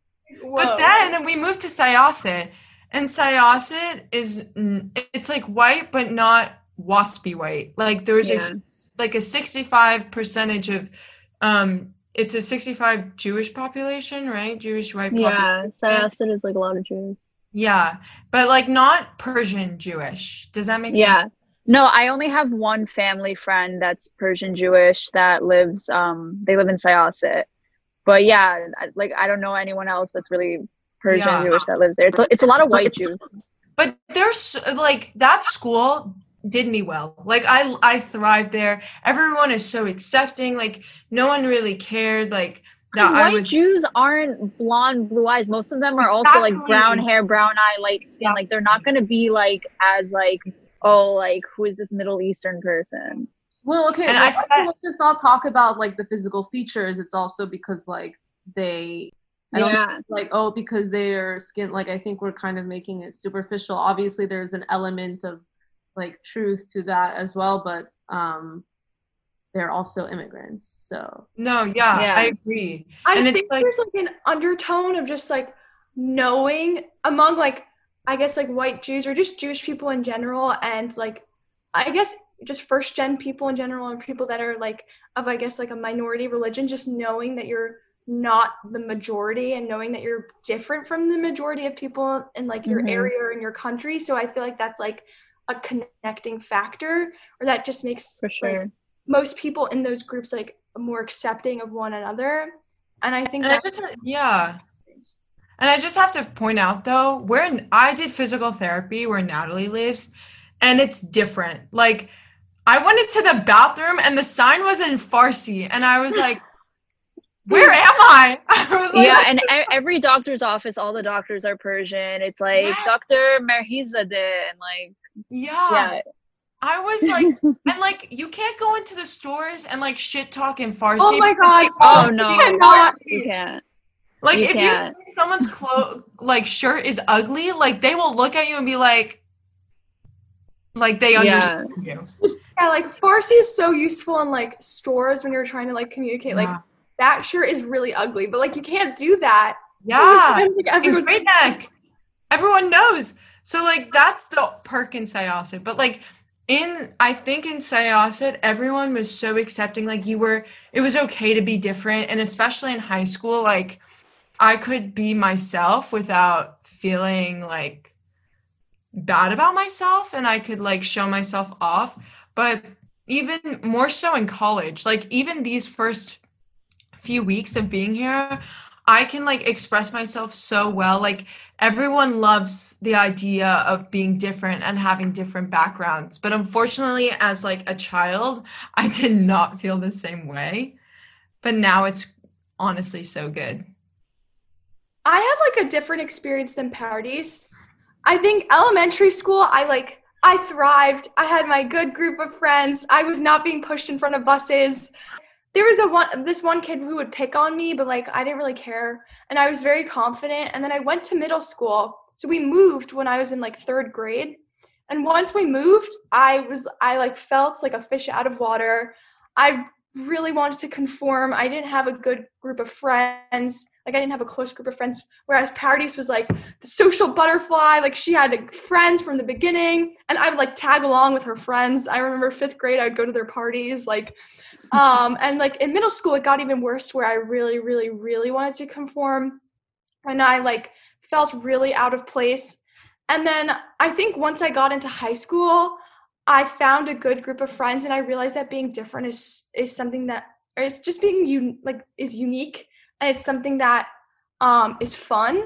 but then we moved to Syosset, and Syosset is it's like white, but not waspy white. Like there's Yeah. a like a 65 percentage of um it's a 65 Jewish population, right? Jewish white population. yeah Syosset is like a lot of jews Yeah, but like not Persian Jewish. Does that make yeah sense? no i only have one family friend that's persian jewish that lives um they live in Syosset. but yeah like i don't know anyone else that's really persian Yeah. jewish that lives there it's a, it's a lot of white jews But there's like that school did me well. Like I I thrived there. Everyone is so accepting. Like no one really cared. Like Because that I white was Jews aren't blonde, blue eyes. Most of them are also like brown hair, brown eye, light skin. Yeah. Like they're not gonna be like as like oh like who is this Middle Eastern person? Well, okay, And well, I also, fe- let's just not talk about like the physical features. It's also because like they, I don't Yeah, like oh because their skin. Like I think we're kind of making it superficial. Obviously, there's an element of like truth to that as well, but um, they're also immigrants. So no, yeah, Yeah. I agree. I And it's think like- there's like an undertone of just like knowing among like I guess like white Jews or just Jewish people in general and like I guess just first gen people in general and people that are like of I guess like a minority religion just knowing that you're not the majority and knowing that you're different from the majority of people in like your Mhm. area or in your country so I feel like that's like a connecting factor or that just makes for like, sure. Most people in those groups like more accepting of one another. And I think And I just uh, yeah. And I just have to point out though, where I did physical therapy where Natalie lives, and it's different. Like I went into the bathroom and the sign was in Farsi, and I was like, "Where am I?" I was like, yeah, and e- every doctor's office, all the doctors are Persian. It's like Yes. Dr. Merhizadeh and like yeah. yeah. I was like, and like you can't go into the stores and like shit talk in Farsi. Oh my god. they Oh all no. cannot. You can't. Like You if can't. you see someone's clothes like shirt is ugly, like they will look at you and be like, like they Yeah. understand you. Yeah, like Farsi is so useful in like stores when you're trying to like communicate. Like Yeah. that shirt is really ugly, but like you can't do that. yeah, I don't think in everyone's- Great Neck, everyone knows. So like that's the perk in Syosset. But like in I think in Syosset, everyone was so accepting. Like you were, it was okay to be different, and especially in high school, like I could be myself without feeling like bad about myself and I could like show myself off. But even more so in college, like even these first few weeks of being here, I can like express myself so well. Like everyone loves the idea of being different and having different backgrounds. But unfortunately, as like a child, I did not feel the same way. But now it's honestly so good. I had like a different experience than Pardis. I think elementary school, I like I thrived. I had my good group of friends. I was not being pushed in front of buses. There was a one this one kid who would pick on me, but like I didn't really care. And I was very confident. And then I went to middle school. So we moved when I was in like third grade. And once we moved, I was I like felt like a fish out of water. I really wanted to conform. I didn't have a good group of friends. Like I didn't have a close group of friends. Whereas Pardis was like the social butterfly. Like she had like, friends from the beginning, and I would like tag along with her friends. I remember fifth grade, I would go to their parties. Like, um, and like in middle school, it got even worse where I really, really, really wanted to conform, and I like felt really out of place. And then I think once I got into high school, I found a good group of friends, and I realized that being different is is something that, or it's just being un- like is unique, and it's something that um is fun,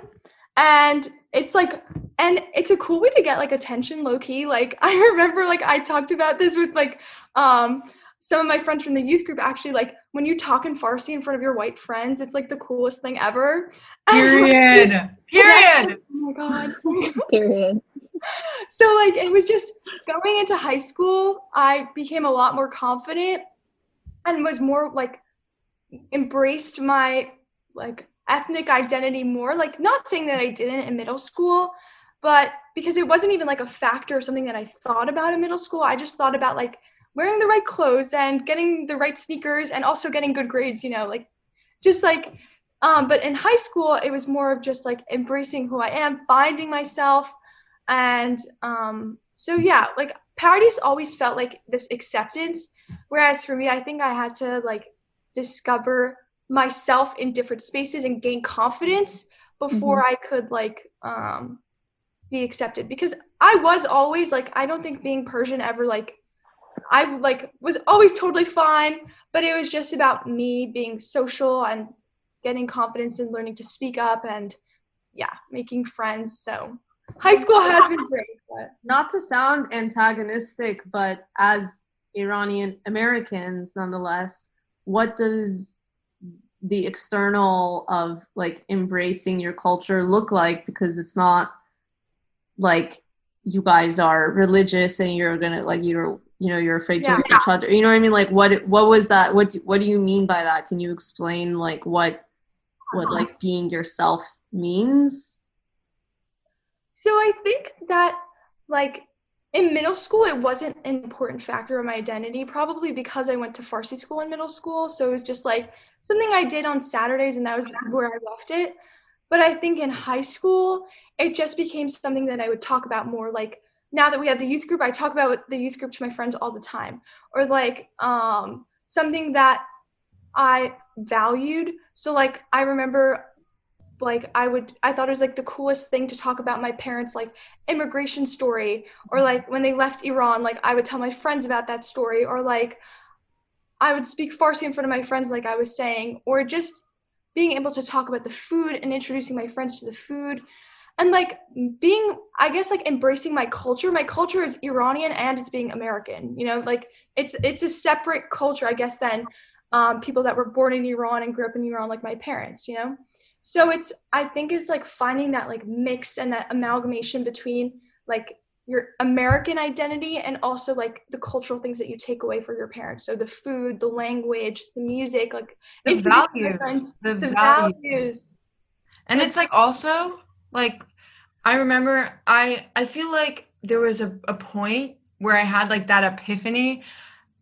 and it's like, and it's a cool way to get like attention, low key. Like I remember, like I talked about this with like um some of my friends from the youth group. Actually, like when you talk in Farsi in front of your white friends, it's like the coolest thing ever. Period. Period. oh my god. Period. so like it was just going into high school i became a lot more confident and was more like embraced my like ethnic identity more like not saying that i didn't in middle school but because it wasn't even like a factor or something that i thought about in middle school i just thought about like wearing the right clothes and getting the right sneakers and also getting good grades you know like just like um but in high school it was more of just like embracing who i am finding myself. And um so yeah like pardis always felt like this acceptance. Whereas for me i think i had to like discover myself in different spaces and gain confidence before i could like um be accepted. Because i was always like i don't think being persian ever like i like was always totally fine but it was just about me being social and getting confidence and learning to speak up and yeah making friends so high school has been great but Not to sound antagonistic, but as Iranian Americans, nonetheless, what does the external of like embracing your culture look like? Because it's not like you guys are religious and you're gonna like you're you know you're afraid to Yeah. at each other. You know what I mean? Like what what was that? What do, what do you mean by that? Can you explain like what what uh-huh. like being yourself means? So I think that like in middle school it wasn't an important factor of my identity probably because I went to Farsi school in middle school so it was just like something I did on Saturdays and that was where I left it. But I think in high school it just became something that I would talk about more like now that we have the youth group I talk about the youth group to my friends all the time. Or like um something that I valued. So like I remember like I would I thought it was like the coolest thing to talk about my parents like immigration story. Or like when they left Iran like I would tell my friends about that story. Or like I would speak Farsi in front of my friends, like I was saying, or just being able to talk about the food and introducing my friends to the food and like being i guess like embracing my culture my culture is iranian and it's being american you know like it's it's a separate culture i guess than um, people that were born in iran and grew up in iran like my parents you know? So it's i think it's like finding that like mix and that amalgamation between like your american identity and also like the cultural things that you take away for your parents. So the food the language the music like the values the, the values. values. And it's like also like i remember i i feel like there was a, a point where i had like that epiphany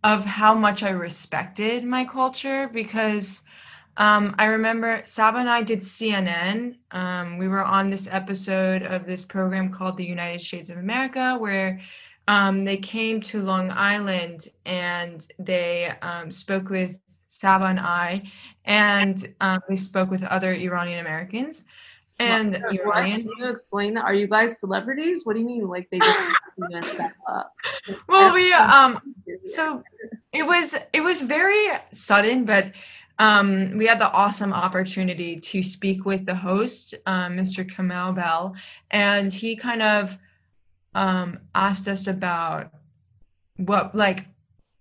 of how much i respected my culture because um, i remember saba and i did cnn um, we were on this episode of this program called the United Shades of America where um, they came to long island and they um, spoke with saba and i and um, they spoke with other iranian americans and What? Iranians. Can you explain that? Are you guys celebrities? What do you mean? Like they just messed that up? Well, we um, so it was it was very sudden, but um, we had the awesome opportunity to speak with the host, um, Mr. Kamau Bell, and he kind of um, asked us about what, like,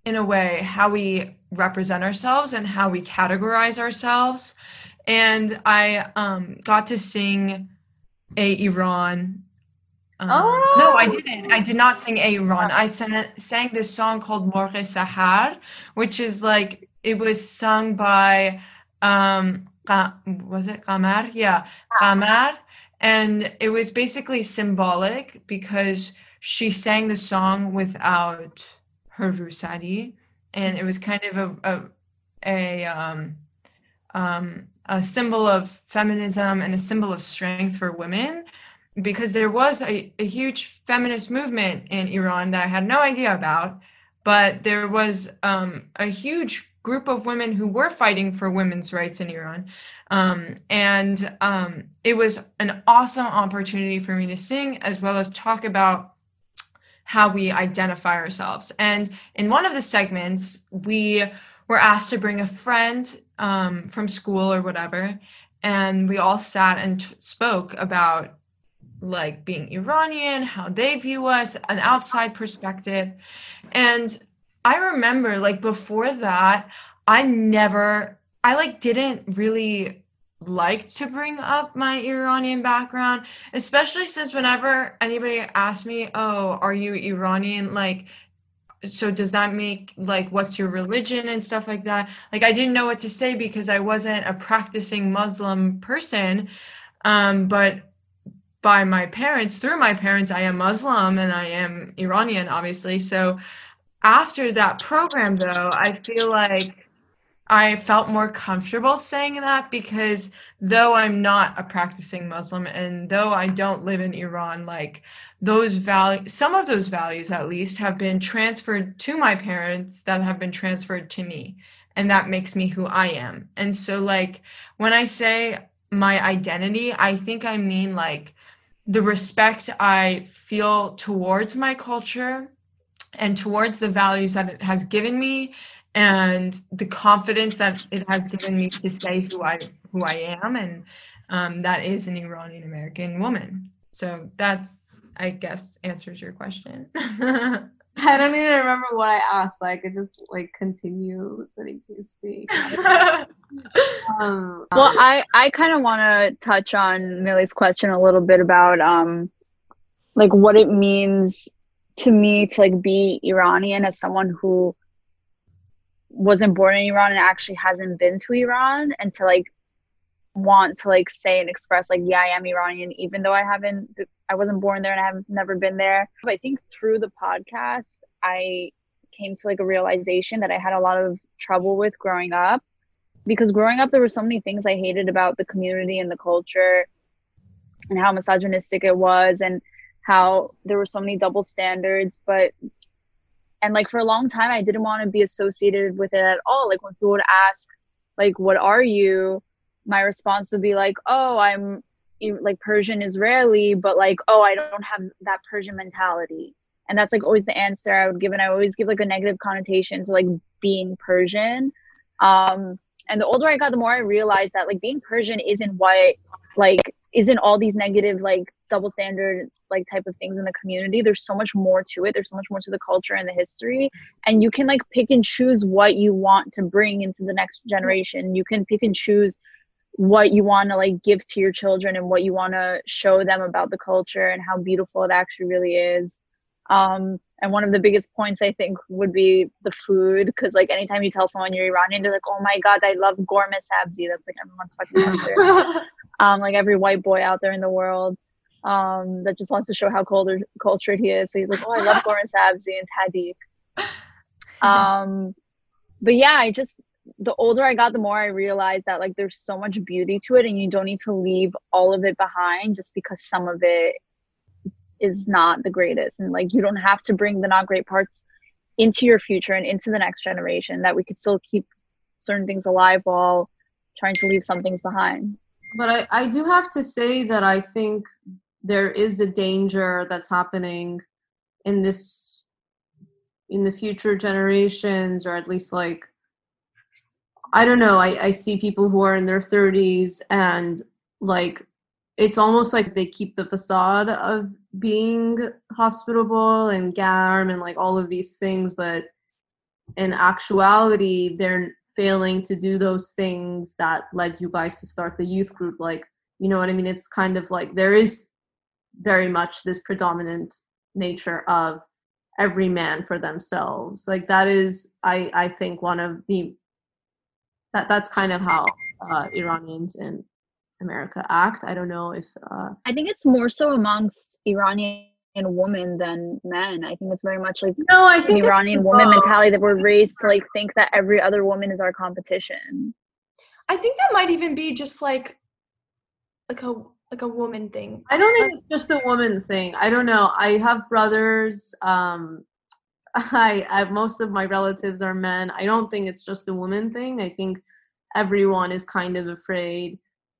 in a way, how we represent ourselves and how we categorize ourselves. And I um, got to sing Ey Iran. Um, No, I Oh. didn't. I did not sing Ey Iran. I sang, sang this song called Morghe Sahar, which is like it was sung by um was it Qamar? Yeah, Qamar. And it was basically symbolic because she sang the song without her rusari. And it was kind of a a, a um um a symbol of feminism and a symbol of strength for women because there was a, a huge feminist movement in Iran that I had no idea about, but there was um, a huge group of women who were fighting for women's rights in Iran. Um, and um, it was an awesome opportunity for me to sing as well as talk about how we identify ourselves. And in one of the segments, we were asked to bring a friend um, from school or whatever. And we all sat and t- spoke about like being Iranian, how they view us, an outside perspective. And I remember like before that, I never, I like didn't really like to bring up my Iranian background, especially since whenever anybody asked me, Oh, are you Iranian? Like, so does that make like what's your religion and stuff like that? Like, I didn't know what to say because I wasn't a practicing Muslim person. Um, but by my parents through my parents i am muslim and i am iranian obviously so after that program though i feel like i felt more comfortable saying that because though i'm not a practicing muslim and though i don't live in iran like those values some of those values at least have been transferred to my parents that have been transferred to me. And that makes me who i am. And so like when i say my identity i think i mean like the respect I feel towards my culture and towards the values that it has given me and the confidence that it has given me to say who I who I am and um, that is an Iranian American woman. So that's I guess answers your question. I don't even remember what I asked, but I could just like continue listening to you speak. Um, Well, I I kind of want to touch on Millie's question a little bit about um like what it means to me to like be Iranian as someone who wasn't born in Iran and actually hasn't been to Iran and to like want to like say and express like yeah I am Iranian even though I haven't I wasn't born there and I have never been there. But I think through the podcast I came to like a realization that I had a lot of trouble with growing up because growing up there were so many things I hated about the community and the culture and how misogynistic it was and how there were so many double standards but and like for a long time I didn't want to be associated with it at all. Like when people would ask like what are you? my response would be like oh I'm like Persian Israeli but like oh I don't have that Persian mentality. And that's like always the answer I would give. And I always give like a negative connotation to like being Persian. Um, and the older I got, the more I realized that like being Persian isn't what like isn't all these negative like double standard like type of things in the community. There's so much more to it. There's so much more to the culture and the history. And you can like pick and choose what you want to bring into the next generation. You can pick and choose what you want to like give to your children and what you want to show them about the culture and how beautiful it actually really is. Um, and one of the biggest points I think would be the food, because like anytime you tell someone you're Iranian, they're like, "Oh my god, I love ghormeh sabzi." That's like everyone's fucking answer. Um, like every white boy out there in the world um, that just wants to show how cultured cultured he is. So he's like, "Oh, I love ghormeh sabzi and tahdig." Um, but yeah, I just the older I got, the more I realized that like there's so much beauty to it, and you don't need to leave all of it behind just because some of it is not the greatest and like you don't have to bring the not great parts into your future and into the next generation that we could still keep certain things alive while trying to leave some things behind but I, I do have to say that I think there is a danger that's happening in this in the future generations or at least like I don't know, I, I see people who are in their 30s and like it's almost like they keep the facade of being hospitable and garm and like all of these things but in actuality they're failing to do those things that led you guys to start the youth group like you know what i mean it's kind of like there is very much this predominant nature of every man for themselves like that is i i think one of the that that's kind of how uh, iranians in America act. I don't know if. Uh, I think it's more so amongst Iranian women than men. I think it's very much like no, I think Iranian woman mentality that we're raised to like think that every other woman is our competition. I think that might even be just like like a like a woman thing. I don't think it's just a woman thing. I don't know. I have brothers. Um, I, I most of my relatives are men. I don't think it's just a woman thing. I think everyone is kind of afraid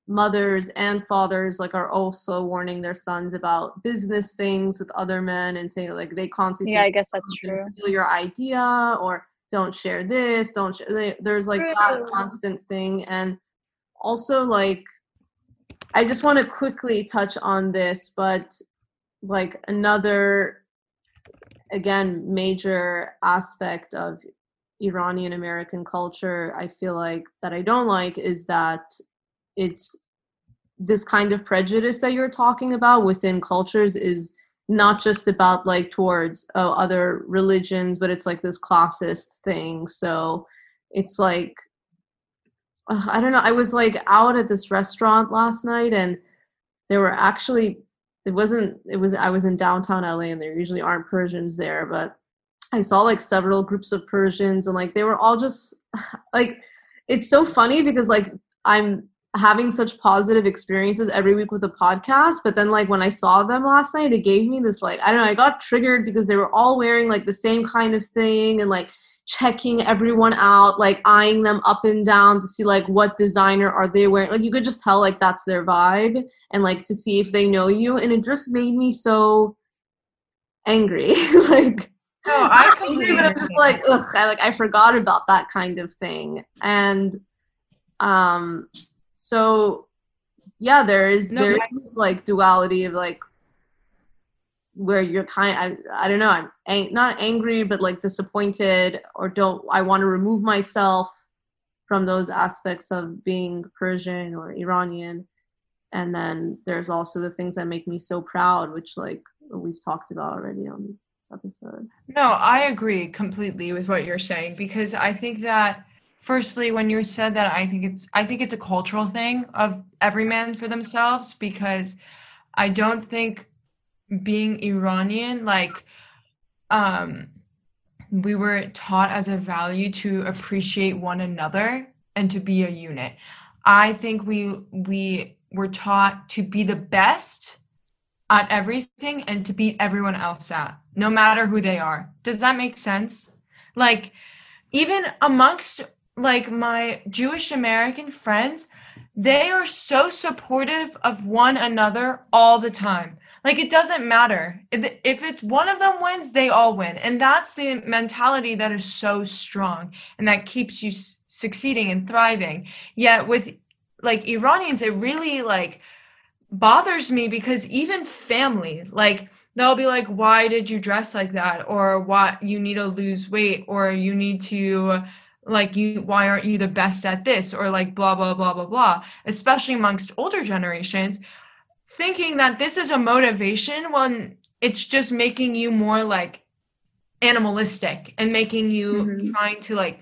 mothers and fathers like are also warning their sons about business things with other men and saying like they constantly yeah i guess that's true. steal your idea or don't share this don't there's like that constant thing. And also like i just want to quickly touch on this but like another again major aspect of iranian american culture i feel like that i don't like is that it's this kind of prejudice that you're talking about within cultures is not just about like towards oh, other religions but it's like this classist thing. So it's like uh, i don't know. I was like out at this restaurant last night and there were actually it wasn't it was i was in downtown la and there usually aren't persians there but i saw like several groups of persians and like they were all just like it's so funny because like i'm having such positive experiences every week with the podcast but then like when i saw them last night it gave me this like i don't know i got triggered because they were all wearing like the same kind of thing and like checking everyone out like eyeing them up and down to see like what designer are they wearing. Like you could just tell like that's their vibe and like to see if they know you and it just made me so angry. Like no, I completely but I'm just like ugh I like I forgot about that kind of thing. And um so yeah there is no, there is this like duality of like where you're kind I, I don't know i'm ang- not angry but like disappointed or don't i want to remove myself from those aspects of being persian or iranian. And then there's also the things that make me so proud which like we've talked about already on this episode. No i agree completely with what you're saying because i think that firstly when you said that i think it's i think it's a cultural thing of every man for themselves because i don't think being iranian like um we were taught as a value to appreciate one another and to be a unit. I think we we were taught to be the best at everything and to beat everyone else at no matter who they are. Does that make sense? Like even amongst like my Jewish American friends, they are so supportive of one another all the time. Like it doesn't matter. If it's one of them wins, they all win. And that's the mentality that is so strong and that keeps you succeeding and thriving. Yet with like Iranians it really like bothers me because even family like they'll be like why did you dress like that or why you need to lose weight or you need to like you why aren't you the best at this? or like blah blah blah blah blah. Especially amongst older generations thinking that this is a motivation when it's just making you more like animalistic and making you Mhm. trying to like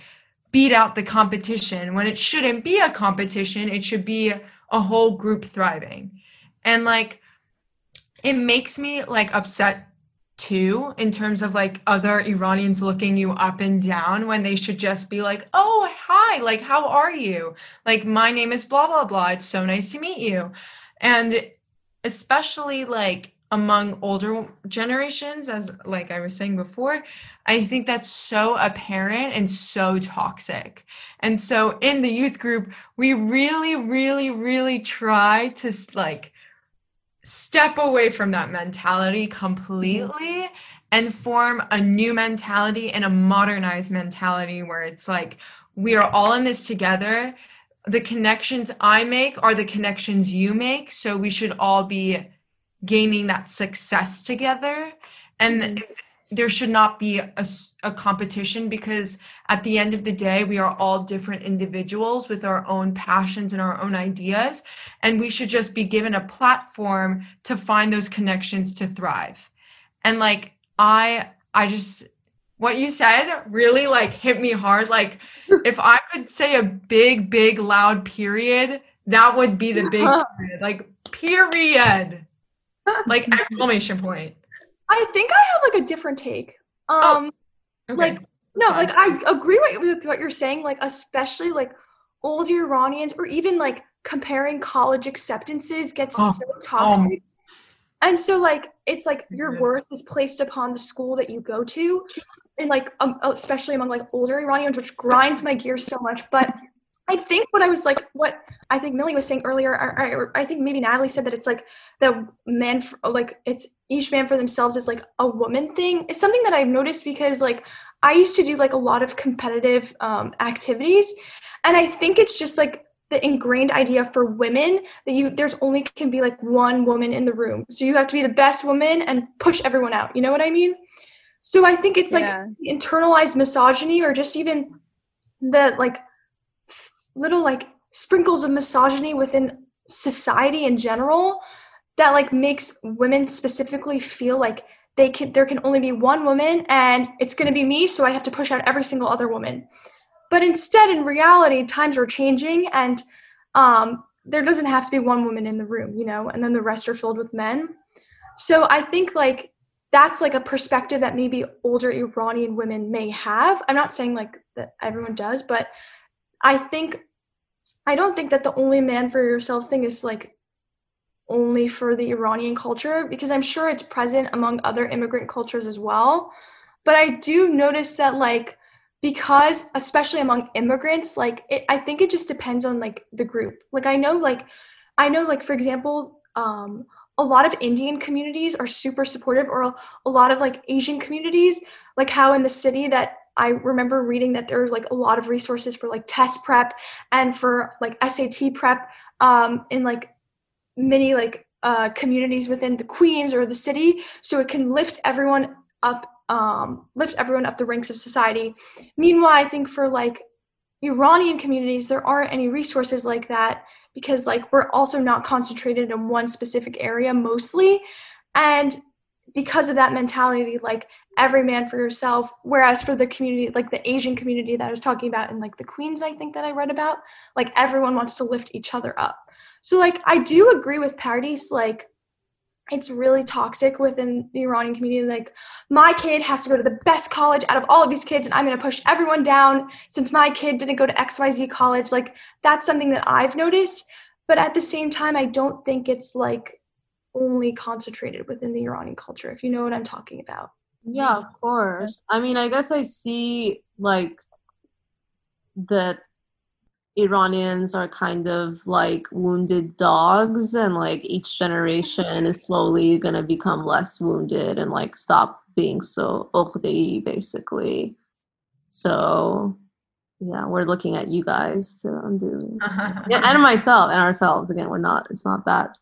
beat out the competition. When it shouldn't be a competition it should be a whole group thriving. And like it makes me like upset too in terms of like other Iranians looking you up and down when they should just be like, "Oh, hi, like how are you? Like my name is blah blah blah. It's so nice to meet you." And especially like among older generations as like I was saying before, I think that's so apparent and so toxic. And so in the youth group, we really really really try to like step away from that mentality completely mm-hmm. and form a new mentality and a modernized mentality where it's like we are all in this together. The connections i make are the connections you make. So we should all be gaining that success together. And mm-hmm. There should not be a competition because at the end of the day we are all different individuals with our own passions and our own ideas. And we should just be given a platform to find those connections to thrive. And like i i just what you said really like hit me hard. Like if i could say a big big loud period that would be the big period. Like period. Like exclamation point I think I have like a different take. Um, Okay. like no, like I agree with, with what you're saying. Like especially like older Iranians, or even like comparing college acceptances gets Oh, so toxic. and so like it's like your worth is placed upon the school that you go to, and like um, especially among like older Iranians, which grinds my gears so much. But I think what I was like, what I think Millie was saying earlier, or, or I think maybe Natalie said that it's like the men, like it's each man for themselves is like a woman thing. It's something that I've noticed because like I used to do like a lot of competitive um, activities, and I think it's just like the ingrained idea for women that you there's only can be like one woman in the room, so you have to be the best woman and push everyone out. You know what I mean? So I think it's like Yeah. internalized misogyny or just even the like little like sprinkles of misogyny within society in general that like makes women specifically feel like they can there can only be one woman and it's going to be me so i have to push out every single other woman. But instead in reality times are changing and um, there doesn't have to be one woman in the room you know and then the rest are filled with men. So i think like that's like a perspective that maybe older iranian women may have. I'm not saying like that everyone does but i think i don't think that the only man for yourselves thing is like only for the iranian culture because i'm sure it's present among other immigrant cultures as well. But i do notice that like because especially among immigrants like it, i think it just depends on like the group. Like i know like i know like for example um a lot of indian communities are super supportive or a, lot of like asian communities like how in the city that i remember reading that there's like a lot of resources for like test prep and for like sat prep um in like many like uh communities within the queens or the city. So it can lift everyone up um lift everyone up the ranks of society. Meanwhile i think for like iranian communities there aren't any resources like that because like we're also not concentrated in one specific area mostly. And because of that mentality like every man for yourself whereas for the community like the asian community that i was talking about in like the queens i think that i read about like everyone wants to lift each other up so like i do agree with pardis like it's really toxic within the iranian community. Like my kid has to go to the best college out of all of these kids and i'm going to push everyone down since my kid didn't go to xyz college. Like that's something that i've noticed but at the same time i don't think it's like only concentrated within the iranian culture if you know what i'm talking about. Yeah, of course. I mean, I guess I see like that Iranians are kind of like wounded dogs, and like each generation is slowly gonna become less wounded and like stop being so uqdi, basically. So, yeah, we're looking at you guys to undo. Yeah, and myself and ourselves. Again, we're not. It's not that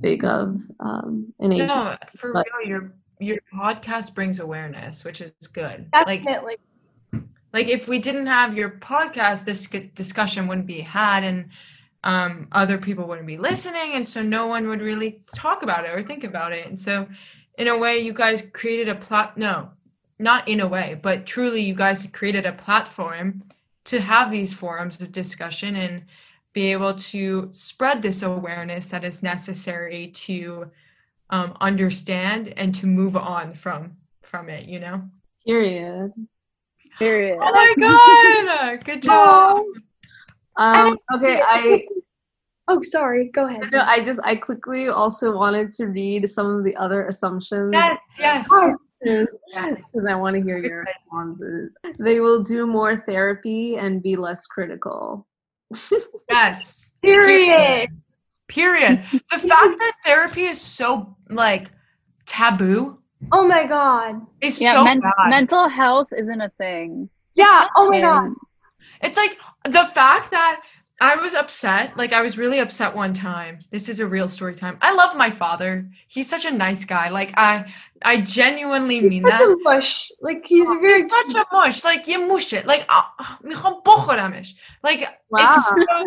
big of um, an age. no, for but- real, your your podcast brings awareness, which is good. Like Definitely. like if we didn't have your podcast this discussion wouldn't be had and um, other people wouldn't be listening and so no one would really talk about it or think about it and so in a way you guys created a plot no not in a way but truly you guys created a platform to have these forums of discussion and be able to spread this awareness that is necessary to um, understand and to move on from from it you know Period. Period. oh my god good job Um, okay, I Oh, sorry. Go ahead. no, I just I quickly also wanted to read some of the other assumptions. yes yes because I want to hear your responses. They will do more therapy and be less critical. yes Period. period the fact that therapy is so like taboo Oh my god. It's yeah, so men- mental health isn't a thing. Yeah, oh my god. It's like the fact that I was upset. Like I was really upset one time. This is a real story time. I love my father. He's such a nice guy. Like I, I genuinely he's mean such that. A mush. Like he's oh, very he's such a mush. Like you mush it. Like ah, ah, like wow. it's so,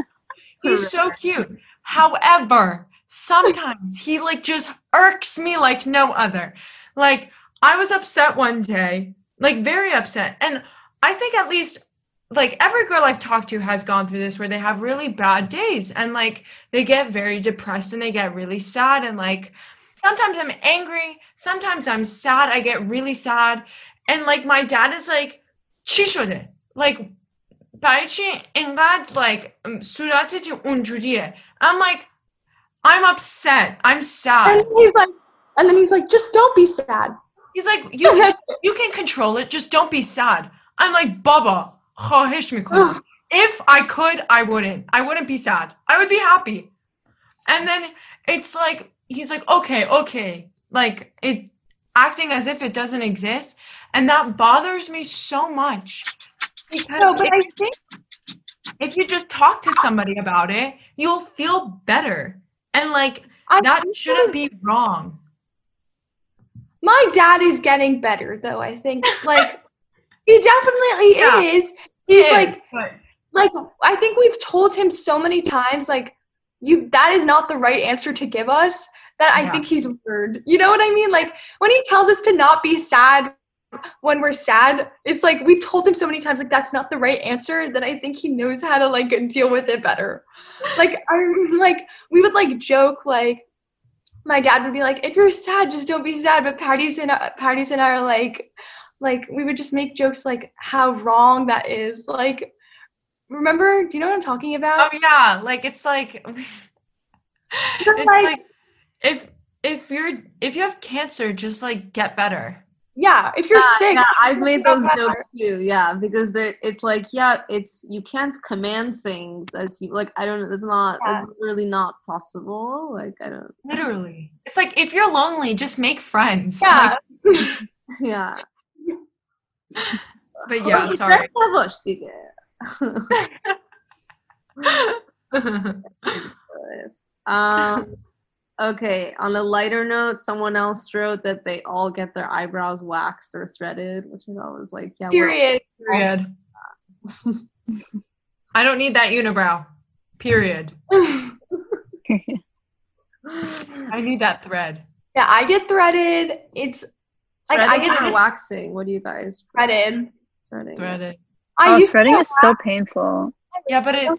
he's so cute. However, sometimes he like just irks me like no other. Like I was upset one day, like very upset. And I think at least like every girl I've talked to has gone through this where they have really bad days and like they get very depressed and they get really sad and like sometimes I'm angry, sometimes I'm sad, I get really sad. And like my dad is like, Chishode, like Paichi Engad like um, Suratiti Unjurie. I'm like, I'm upset. I'm sad. And he's like, and then he's like, just don't be sad. He's like, you can, you can control it. Just don't be sad. I'm like, Baba, if I could, I wouldn't. I wouldn't be sad. I would be happy. And then it's like, he's like, okay, okay. Like, it acting as if it doesn't exist. And that bothers me so much. No, but I think if you just talk to somebody about it, you'll feel better. And like, I that shouldn't be wrong my dad is getting better though. I think like he definitely Yeah. is. He's like but- like I think we've told him so many times like you that is not the right answer to give us that I Yeah. think he's weird. You know what I mean? Like when he tells us to not be sad when we're sad, it's like we've told him so many times like that's not the right answer that I think he knows how to like deal with it better. Like I'm like we would like joke like my dad would be like, if you're sad, just don't be sad. But Pardis and uh, Pardis and I are like, like we would just make jokes like how wrong that is. Like, remember? Do you know what I'm talking about? oh yeah, like it's like it's like- like if if you're if you have cancer, just like get better yeah if you're yeah, sick yeah, i've made those jokes too yeah because it's like yeah it's you can't command things as you like i don't it's not yeah. it's really not possible like i don't literally. It's like if you're lonely just make friends. Yeah. Like, yeah. But yeah sorry. Um okay. On a lighter note, someone else wrote that they all get their eyebrows waxed or threaded, which is always like, yeah. period. Period. I don't need that unibrow. Period. I need that thread. yeah, I get threaded. It's like I get or waxing. What do you guys? threaded. Threading. Threaded. I oh, used to threading get is so painful. Yeah, but it so-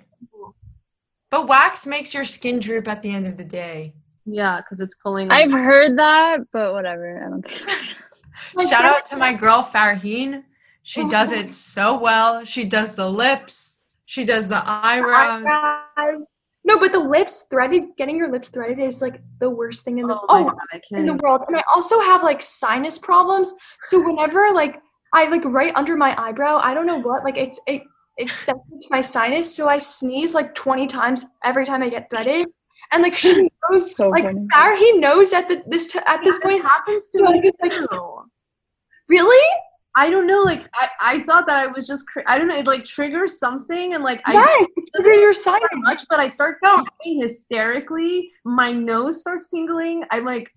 but wax makes your skin droop at the end of the day. Yeah, because it's pulling. I've heard that, but whatever. I don't care. Shout out to my girl Farheen. She does it so well. She does the lips. She does the eyebrows. eyebrows. No, but the lips threaded, getting your lips threaded is like the worst thing in the oh, my oh, God, in the world. And I also have like sinus problems. So whenever like I like right under my eyebrow, I don't know what, like it's it it's sensitive to my sinus, so I sneeze like 20 times every time I get threaded. And like she knows, So like funny. Farrah, he knows at the this t- at this point. happens to So I me like, too. really? I don't know. Like I, I thought that I was just cr- I don't know. It like triggers something, and like I yes, because of your sinus. very much, but I start coughing hysterically. My nose starts tingling. I'm like,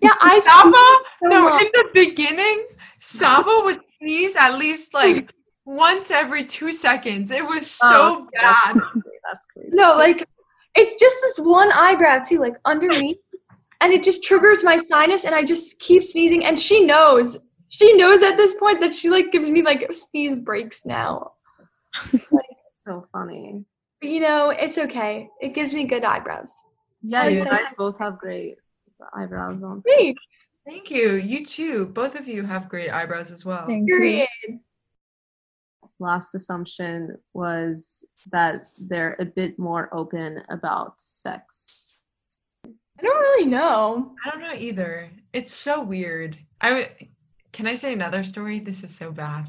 Yeah, I Saba, sneeze so no, much. in the beginning, Saba would sneeze at least like once every two seconds. It was oh, so Oh, bad. That's crazy. That's crazy. No, like it's just this one eyebrow too, like underneath, and it just triggers my sinus, and I just keep sneezing. And she knows, she knows at this point that she like gives me like sneeze breaks now. so funny. But you know, it's okay. It gives me good eyebrows. Yeah, you guys have- both have great eyebrows on. Great. Thank you. You too. Both of you have great eyebrows as well. Thank you. Period. Last assumption was that they're a bit more open about sex. I don't really know. I don't know either. It's so weird. I w- can I say another story? This is so bad.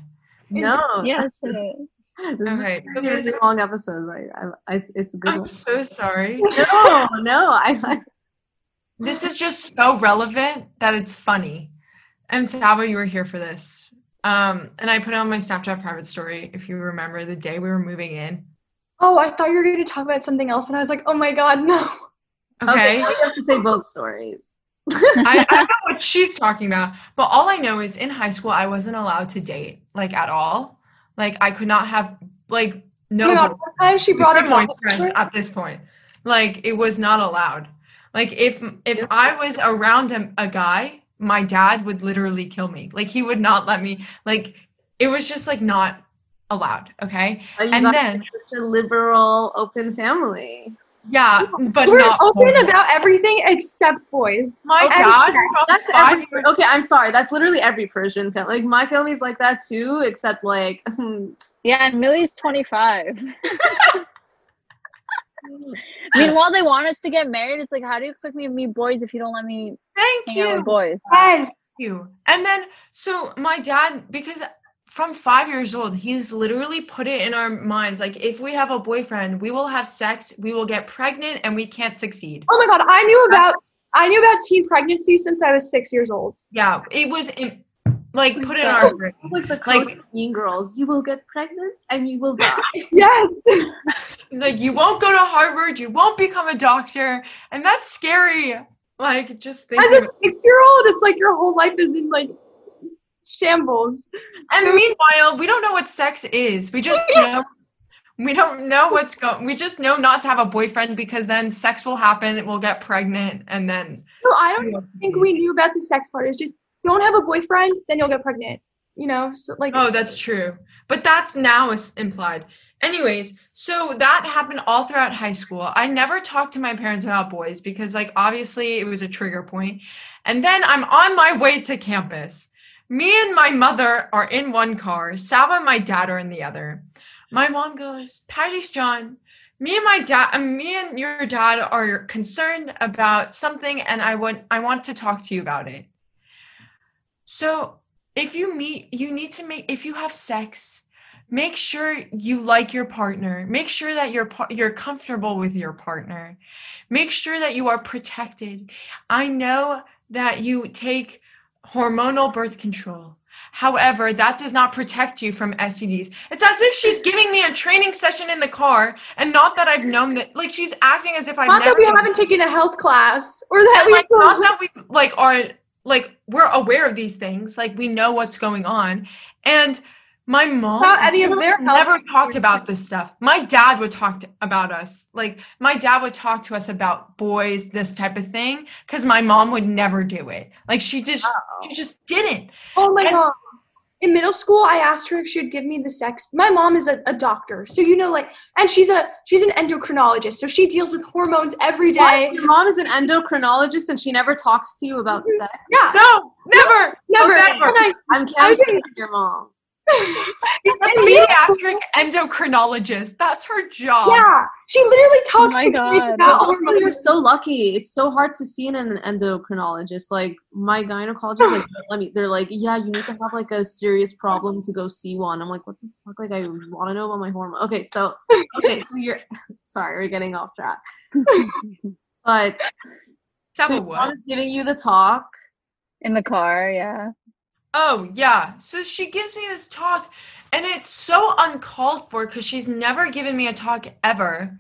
No, Yes, it is. this is a really long episode. Right? I, it's it's a good I'm one. so sorry. No, no, I like. This is just so relevant that it's funny. And Saba, you were here for this. Um, and I put it on my Snapchat private story, if you remember the day we were moving in. Oh, I thought you were going to talk about something else, and I was like, oh my god, no. Okay, Okay. you have to say both stories. I, I don't know what she's talking about, but all I know is in high school I wasn't allowed to date like at all. Like I could not have like no Oh my god, time she brought a boyfriend. boyfriend at this point. Like it was not allowed. Like if if I was around a, a guy, my dad would literally kill me. Like he would not let me. Like it was just like not allowed. Okay, Oh, you and then such a liberal, open family. yeah, but We're not open homo. about everything except boys. My Okay. dad. That's every, okay. I'm sorry. That's literally every Persian family. Like my family's like that too, except like Yeah, and Millie's 25. Meanwhile, they want us to get married. It's like, how do you expect me to meet boys if you don't let me Thank hang out you. with boys? Yes. you. And then, so my dad, because from five years old, he's literally put it in our minds like, if we have a boyfriend, we will have sex, we will get pregnant, and we can't succeed. Oh my god, I knew about I knew about teen pregnancy since I was six years old. Yeah, it was in, like put in our like the Like- code of Mean Girls. You will get pregnant and you will die. Yes. Like, you won't go to Harvard, you won't become a doctor, and that's scary. Like, just As a six year old, it's like your whole life is in like shambles. And meanwhile, we don't know what sex is. We just know we don't know what's going. We just know not to have a boyfriend because then sex will happen. We'll get pregnant, and then No, I don't think we knew about the sex part. It's just don't have a boyfriend, then you'll get pregnant. You know, so like Oh, that's true. But that's now is implied. Anyways, so that happened all throughout high school. I never talked to my parents about boys because, like, obviously it was a trigger point. And then I'm on my way to campus. Me and my mother are in one car. Saba and my dad are in the other. My mom goes, Pardis John, me and my dad, uh, me and your dad are concerned about something, and I want I want to talk to you about it. So if you meet you need to make if you have sex make sure you like your partner. Make sure that you're you're comfortable with your partner. Make sure that you are protected. I know that you take hormonal birth control. However that does not protect you from stds it's as if she's giving me a training session in the car and not that i've known that like she's acting as if i've not never that we haven't taken a health class or that we like not that we like are like we're aware of these things like we know what's going on. And my mom About any of their never talked about this stuff. My dad would talk to, about us. Like my dad would talk to us about boys this type of thing because my mom would never do it. Like she just she just didn't. Oh my And- god. In middle school, I asked her if she would give me the sex. My mom is a, a doctor, so you know, like, and she's a she's an endocrinologist, so she deals with hormones every day. What? Your mom is an endocrinologist and she never talks to you about mm-hmm. sex. Yeah, no never never. Oh, never. And I, I'm I was canceling in- your mom. She's a pediatric endocrinologist. That's her job. Yeah, she literally oh talks my to me God. about oh Also, hormones. you're so lucky. It's so hard to see in an endocrinologist. Like my gynecologist, like let me. They're like, yeah, you need to have like a serious problem to go see one. I'm like, what the fuck? Like I want to know about my hormone. Okay, so okay, so you're sorry, we're getting off track. But so Saba, your what? mom is giving you the talk. In the car, yeah. Oh, yeah. So she gives me this talk, and it's so uncalled for because she's never given me a talk ever.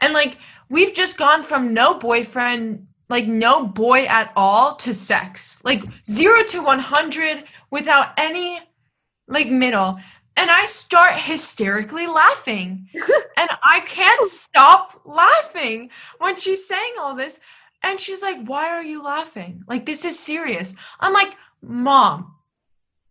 And like, we've just gone from no boyfriend, like, no boy at all to sex, like, zero to 100 without any, like, middle. And I start hysterically laughing. and I can't stop laughing when she's saying all this. And she's like, Why are you laughing? Like, this is serious. I'm like, Mom,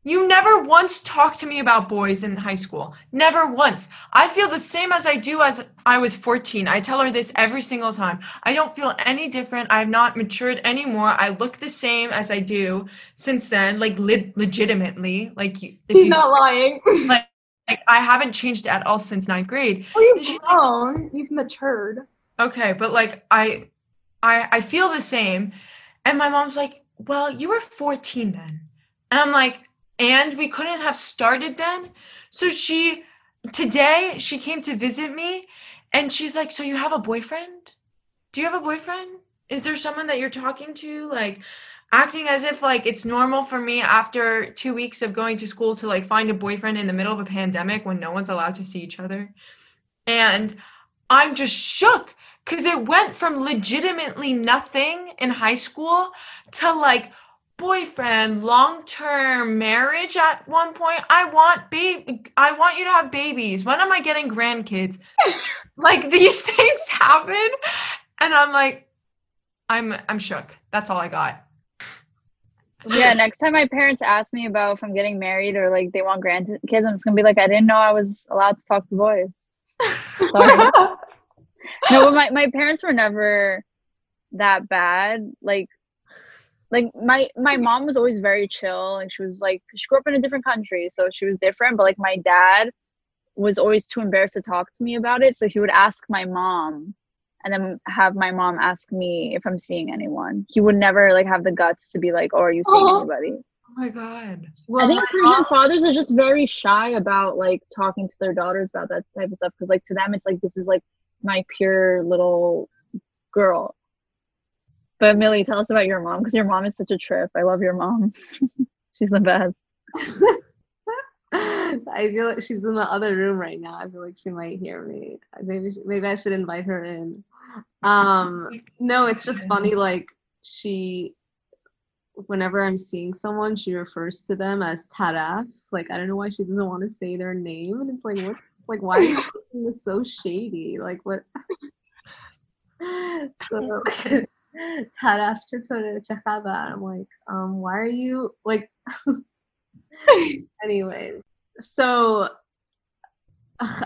you never once talked to me about boys in high school. Never once. I feel the same as I do as I was 14. I tell her this every single time. I don't feel any different. I've not matured anymore. I look the same as I do since then, like le- legitimately. Like, She's you- not lying. like, like, I haven't changed at all since ninth grade. Oh, And she's you've like- grown. You've matured. Okay, but like I I I feel the same. And my mom's like, "Well, you were 14 then." And I'm like, "And we couldn't have started then?" So she today she came to visit me and she's like, "So you have a boyfriend? Do you have a boyfriend? Is there someone that you're talking to like acting as if like it's normal for me after 2 weeks of going to school to like find a boyfriend in the middle of a pandemic when no one's allowed to see each other?" And I'm just shook because it went from legitimately nothing in high school to like boyfriend, long term marriage at one point. I want baby. I want you to have babies. When am I getting grandkids? like these things happen, and I'm like, I'm I'm shook. That's all I got. Yeah, next time my parents ask me about if I'm getting married or like they want grandkids, I'm just gonna be like, I didn't know I was allowed to talk to boys. Sorry. no, but my, my parents were never that bad. Like like my my mom was always very chill and she was like she grew up in a different country, so she was different. But like my dad was always too embarrassed to talk to me about it. So he would ask my mom and then have my mom ask me if I'm seeing anyone. He would never like have the guts to be like, Oh, are you seeing Aw. anybody? Oh my god. Well, I think Persian mom- fathers are just very shy about like talking to their daughters about that type of stuff because like to them it's like this is like my pure little girl. But Millie, tell us about your mom because your mom is such a trip. I love your mom. She's the best. I feel like she's in the other room right now. I feel like she might hear me. Maybe maybe I should invite her in. Um, no, it's just funny. Like she, whenever I'm seeing someone, she refers to them as taraf. Like I don't know why she doesn't want to say their name, and it's like what? Like why is she this so shady? Like what? so taraf çatara chakabar. I'm like, um, why are you like? Anyways, so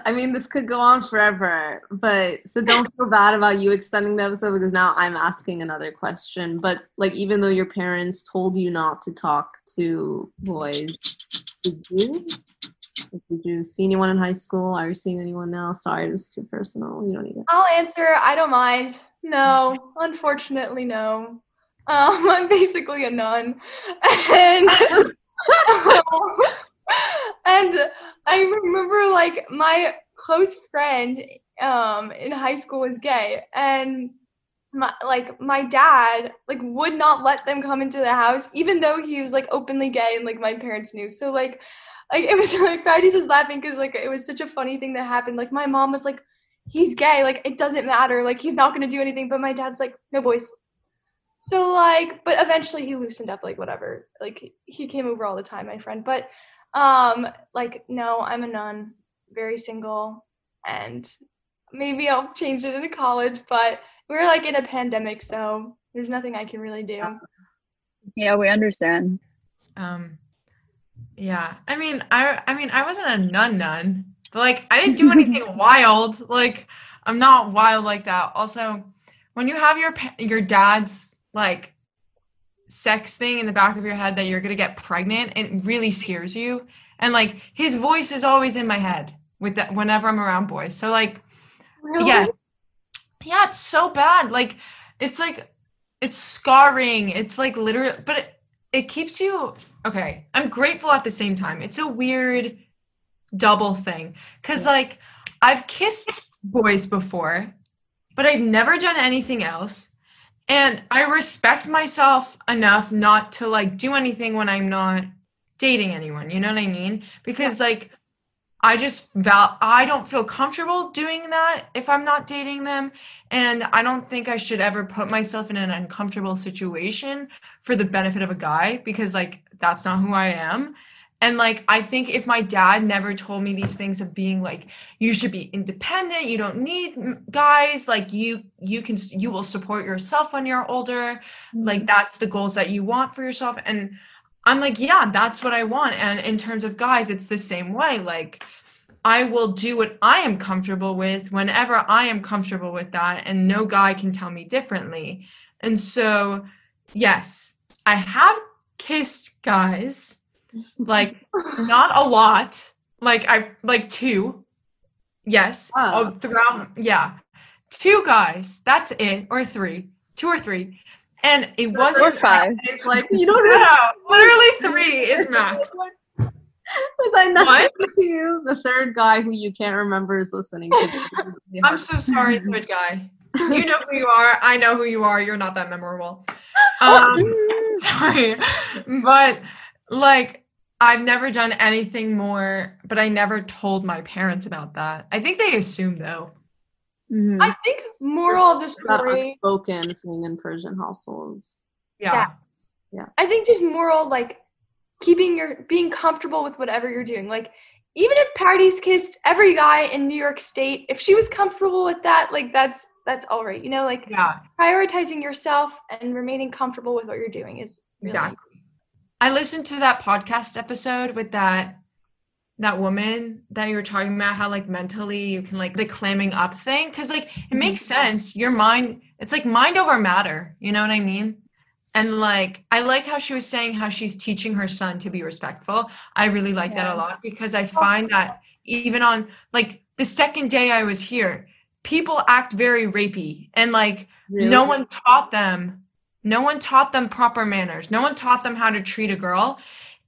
I mean, this could go on forever, but so don't feel bad about you extending the episode because now I'm asking another question. But like, even though your parents told you not to talk to boys, did you? Did you see anyone in high school? Are you seeing anyone now? Sorry, this is too personal. You don't need it. I'll answer. I don't mind. No, unfortunately, no. Um, I'm basically a nun, and and I remember like my close friend um in high school was gay, and my like my dad like would not let them come into the house, even though he was like openly gay, and like my parents knew. So like. Like it was like Pardis just laughing because like it was such a funny thing that happened. Like my mom was like, he's gay. Like it doesn't matter. Like he's not going to do anything. But my dad's like no boys. So like but eventually he loosened up like whatever. Like he- he came over all the time my friend. But um like no i'm a nun very single and maybe i'll change it into college but we're like in a pandemic so there's nothing i can really do. Yeah, we understand. Um yeah. I mean, I I mean, I wasn't a nun nun, but like I didn't do anything wild. Like I'm not wild like that. Also, when you have your your dad's like sex thing in the back of your head that you're going to get pregnant, it really scares you. and like his voice is always in my head with that whenever I'm around boys. So like Really? yeah. Yeah, it's so bad. Like it's like it's scarring. It's like literally but it, it keeps you okay. I'm grateful at the same time. It's a weird double thing cuz like I've kissed boys before, but I've never done anything else. And I respect myself enough not to like do anything when I'm not dating anyone. You know what I mean? Because like I just val I don't feel comfortable doing that if I'm not dating them. And I don't think I should ever put myself in an uncomfortable situation for the benefit of a guy because like that's not who I am. And like I think if my dad never told me these things of being like you should be independent, you don't need guys, like you you can you will support yourself when you're older, like mm-hmm. that's the goals that you want for yourself. And I'm like, yeah, that's what I want. And in terms of guys, it's the same way. Like, I will do what I am comfortable with whenever I am comfortable with that, and no guy can tell me differently. And so, yes, I have kissed guys, like, not a lot, like, I like two. Yes, Wow. oh, throughout, yeah, two guys, that's it, or three, two or three. And it wasn't Or five. It's like you don't know. no, literally three is max. Was I not to you? The third guy who you can't remember is listening to this. Really I'm so sorry, third guy. You know who you are. I know who you are. You're not that memorable. Um, sorry, but like I've never done anything more. But I never told my parents about that. I think they assume though. Mhm. I think moral of the That story. unspoken thing in Persian households. Yeah. Yeah. I think just moral like keeping your being comfortable with whatever you're doing. Like even if Pardis kissed every guy in New York State, if she was comfortable with that, like that's that's all right. You know, like Yeah. prioritizing yourself and remaining comfortable with what you're doing is really Exactly. I listened to that podcast episode with that that woman that you were talking about how like mentally you can like the clamming up thing? Because like it makes mm-hmm. sense. Your mind it's like mind over matter. You know what i mean? And like i like how she was saying how she's teaching her son to be respectful. I really like that a lot because i find that even on like the second day i was here people act very rapey and like Really? no one taught them no one taught them proper manners. No one taught them how to treat a girl.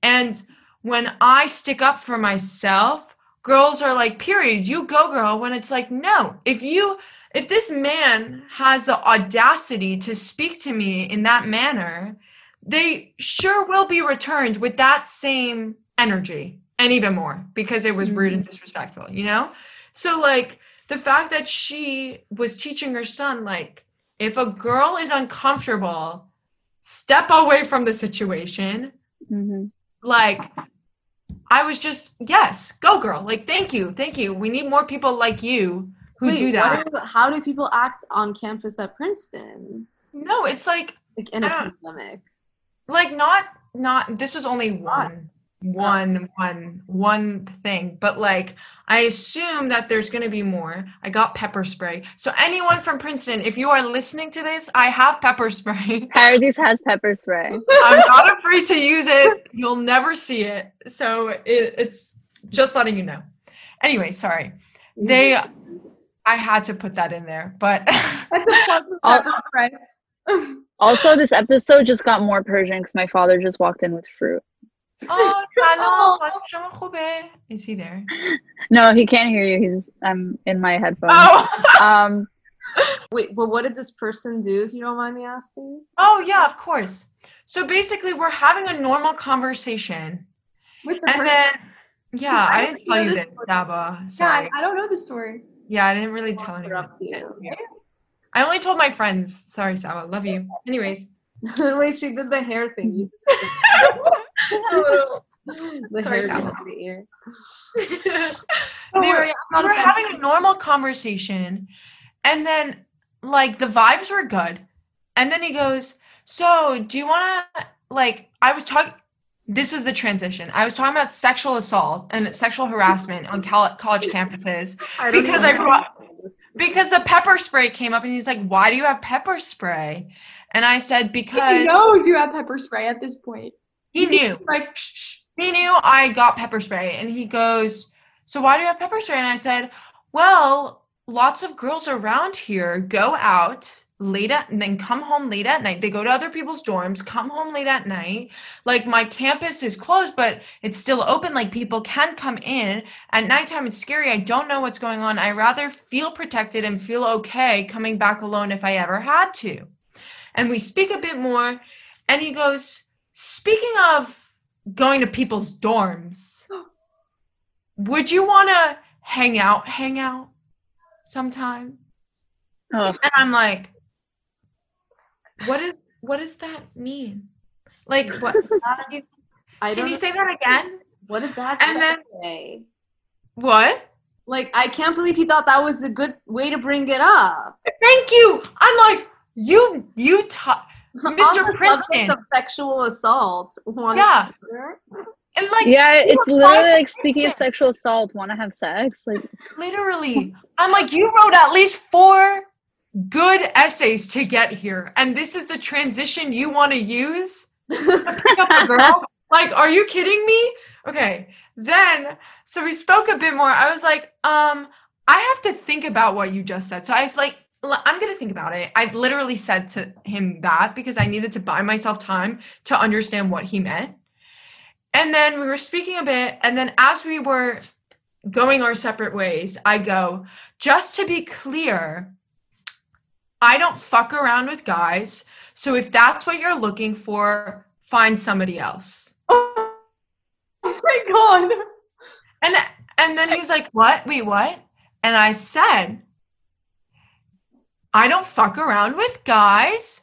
And when i stick up for myself girls are like period you go girl when it's like no if you if this man has the audacity to speak to me in that manner they sure will be returned with that same energy and even more because it was rude and disrespectful you know? So like the fact that she was teaching her son like if a girl is uncomfortable step away from the situation. Mhm. like i was just yes go girl like thank you thank you we need more people like you who Wait, do that do- how do people act on campus at Princeton? no it's like Like in a pandemic. like not not this was only one Oh. one one one thing but like i assume that there's going to be more. I got pepper spray. So anyone from princeton if you are listening to this i have pepper spray. Pardis has pepper spray. i'm not afraid to use it. You'll never see it. So it, it's just letting you know. Anyway sorry. Mm-hmm. They i had to put that in there but That's a plug for I'll- pepper spray. Also, this episode just got more Persian because my father just walked in with fruit. oh سلام شما خوبه? is he there No, he can't hear you. He's I'm in my headphones. oh Um, Wait, but what did this person do, if you don't mind me asking? Oh yeah, of course. So basically, we're having a normal conversation, With the and person. then yeah, I I don't didn't tell know you this this, story. Daba. yeah, Sorry. I, I don't know the story. Yeah, I didn't really tell anyone. interrupt you. Yeah. I only told my friends. Sorry, Saba. Love you. Anyways, Wait, she did the hair thing. You the Sorry, hair Sal. thing in the ear. Don't They worry, were- I'm we were offended. having a normal conversation, and then like the vibes were good, and then he goes, "So, do you want to like?" I was talking. This was the transition. I was talking about sexual assault and sexual harassment on col- college campuses. I Because I brought- because the pepper spray came up and he's like why do you have pepper spray and i said I because know you have pepper spray at this point. He knew Like, shh, he knew I got pepper spray and he goes, So why do you have pepper spray? And I said, Well, lots of girls around here go out late at and then come home late at night. They go to other people's dorms, come home late at night. Like my campus is closed, but it's still open. Like people can come in. At nighttime, it's scary. I don't know what's going on. I rather feel protected and feel okay coming back alone if I ever had to. And we speak a bit more. And he goes, Speaking of going to people's dorms, would you want to hang out, hang out sometime? Oh, And I'm like, what is what does that mean? Like what I can you say that again? What did that And then- say? What? Like, I can't believe he thought that was a good way to bring it up. Thank you. I'm like, you you ta- On Mr. Princeton. of sexual assault. wanna- Yeah. and like yeah, it's literally like speaking of sexual assault, want to have sex? Like, literally. I'm like, you wrote at least four good essays to get here. And this is the transition you want to use? pick up a girl? Like, are you kidding me? Okay. Then, so we spoke a bit more. I was like, um, I have to think about what you just said. So I was like, "L- I'm going to think about it. I literally said to him that because I needed to buy myself time to understand what he meant. And then we were speaking a bit. And then as we were going our separate ways, I go, just to be clear, I don't fuck around with guys. So if that's what you're looking for, find somebody else. Oh my god. And and then he was like, "What? Wait, what?" And I said, "I don't fuck around with guys.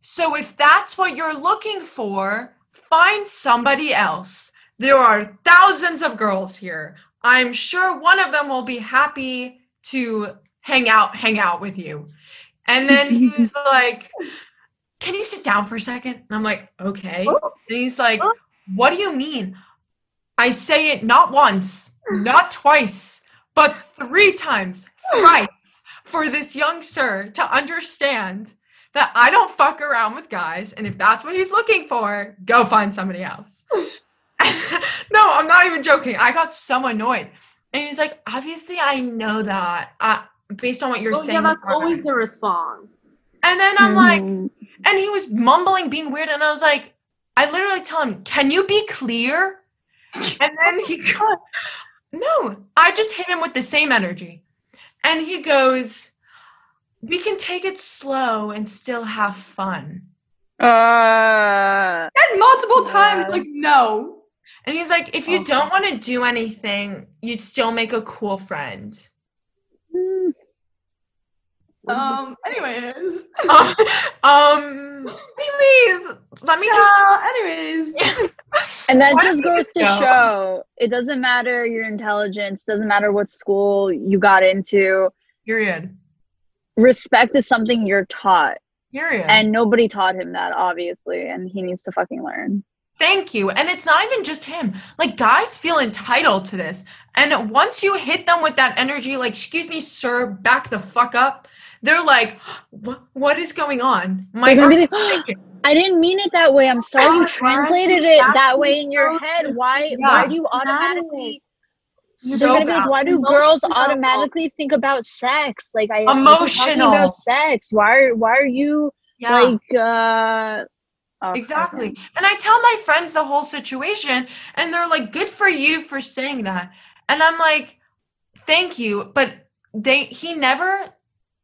So if that's what you're looking for, find somebody else. There are thousands of girls here. I'm sure one of them will be happy to hang out hang out with you." And then he was like, "Can you sit down for a second? And I'm like, "Okay." Oh. And he's like, oh. What do you mean? I say it not once, not twice, but three times, thrice, for this young sir to understand that I don't fuck around with guys. And if that's what he's looking for, go find somebody else. no, I'm not even joking. I got so annoyed. And he's like, Obviously, I know that. Uh, based on what you're Oh, saying. yeah, that's before." always the response. And then I'm like, mhm. and he was mumbling, being weird, and I was like, I literally tell him, "Can you be clear?" And then he got, "No." I just hit him with the same energy, and he goes, "We can take it slow and still have fun." uh, And multiple times, Yeah. like, no. And he's like, "If you Okay. don't want to do anything, you'd still make a cool friend." Um, anyways. um. Anyways, let me just. Yeah, anyways. and that Why just goes to go? show it doesn't matter your intelligence, doesn't matter what school you got into. Period. Respect is something you're taught, Period. and nobody taught him that, obviously, and he needs to fucking learn. Thank you. And it's not even just him. Like guys feel entitled to this. And once you hit them with that energy, like, excuse me, sir, back the fuck up, they're like, what, what is going on? My They're gonna earth be is like. I didn't mean it that way. I'm sorry you translated it that way in your head. Why Yeah. why do you automatically they're gonna be like, why do Emotional. girls automatically think about sex? Like I I'm just talking Emotional. about sex. Why are why are you Yeah. like uh oh, Exactly. okay. And I tell my friends the whole situation, and they're like, good for you for saying that. And I'm like, thank you. But they he never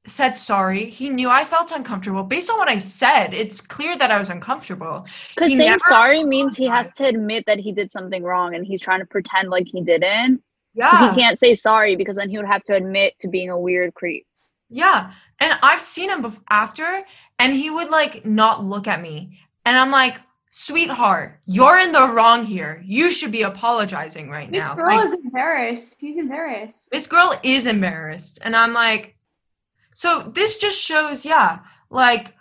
said sorry. He knew I felt uncomfortable. Based on what I said, it's clear that I was uncomfortable. Because He saying sorry means he has to admit that he did something wrong and he's trying to pretend like he didn't. So Yeah. he can't say sorry because then he would have to admit to being a weird creep. Yeah. And I've seen him bef- after, and he would like not look at me. And I'm like, sweetheart, you're in the wrong here. You should be apologizing right This now. This girl Like, is embarrassed. He's embarrassed. this girl is embarrassed. And I'm like, so this just shows, yeah, like,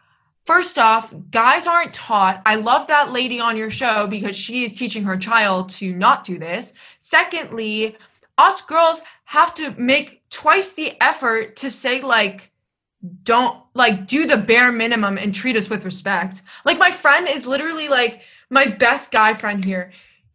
first off, guys aren't taught. I love that lady on your show because she is teaching her child to not do this. Secondly, us girls have to make twice the effort to say, like, don't like do the bare minimum and treat us with respect. Like, my friend is literally like my best guy friend here.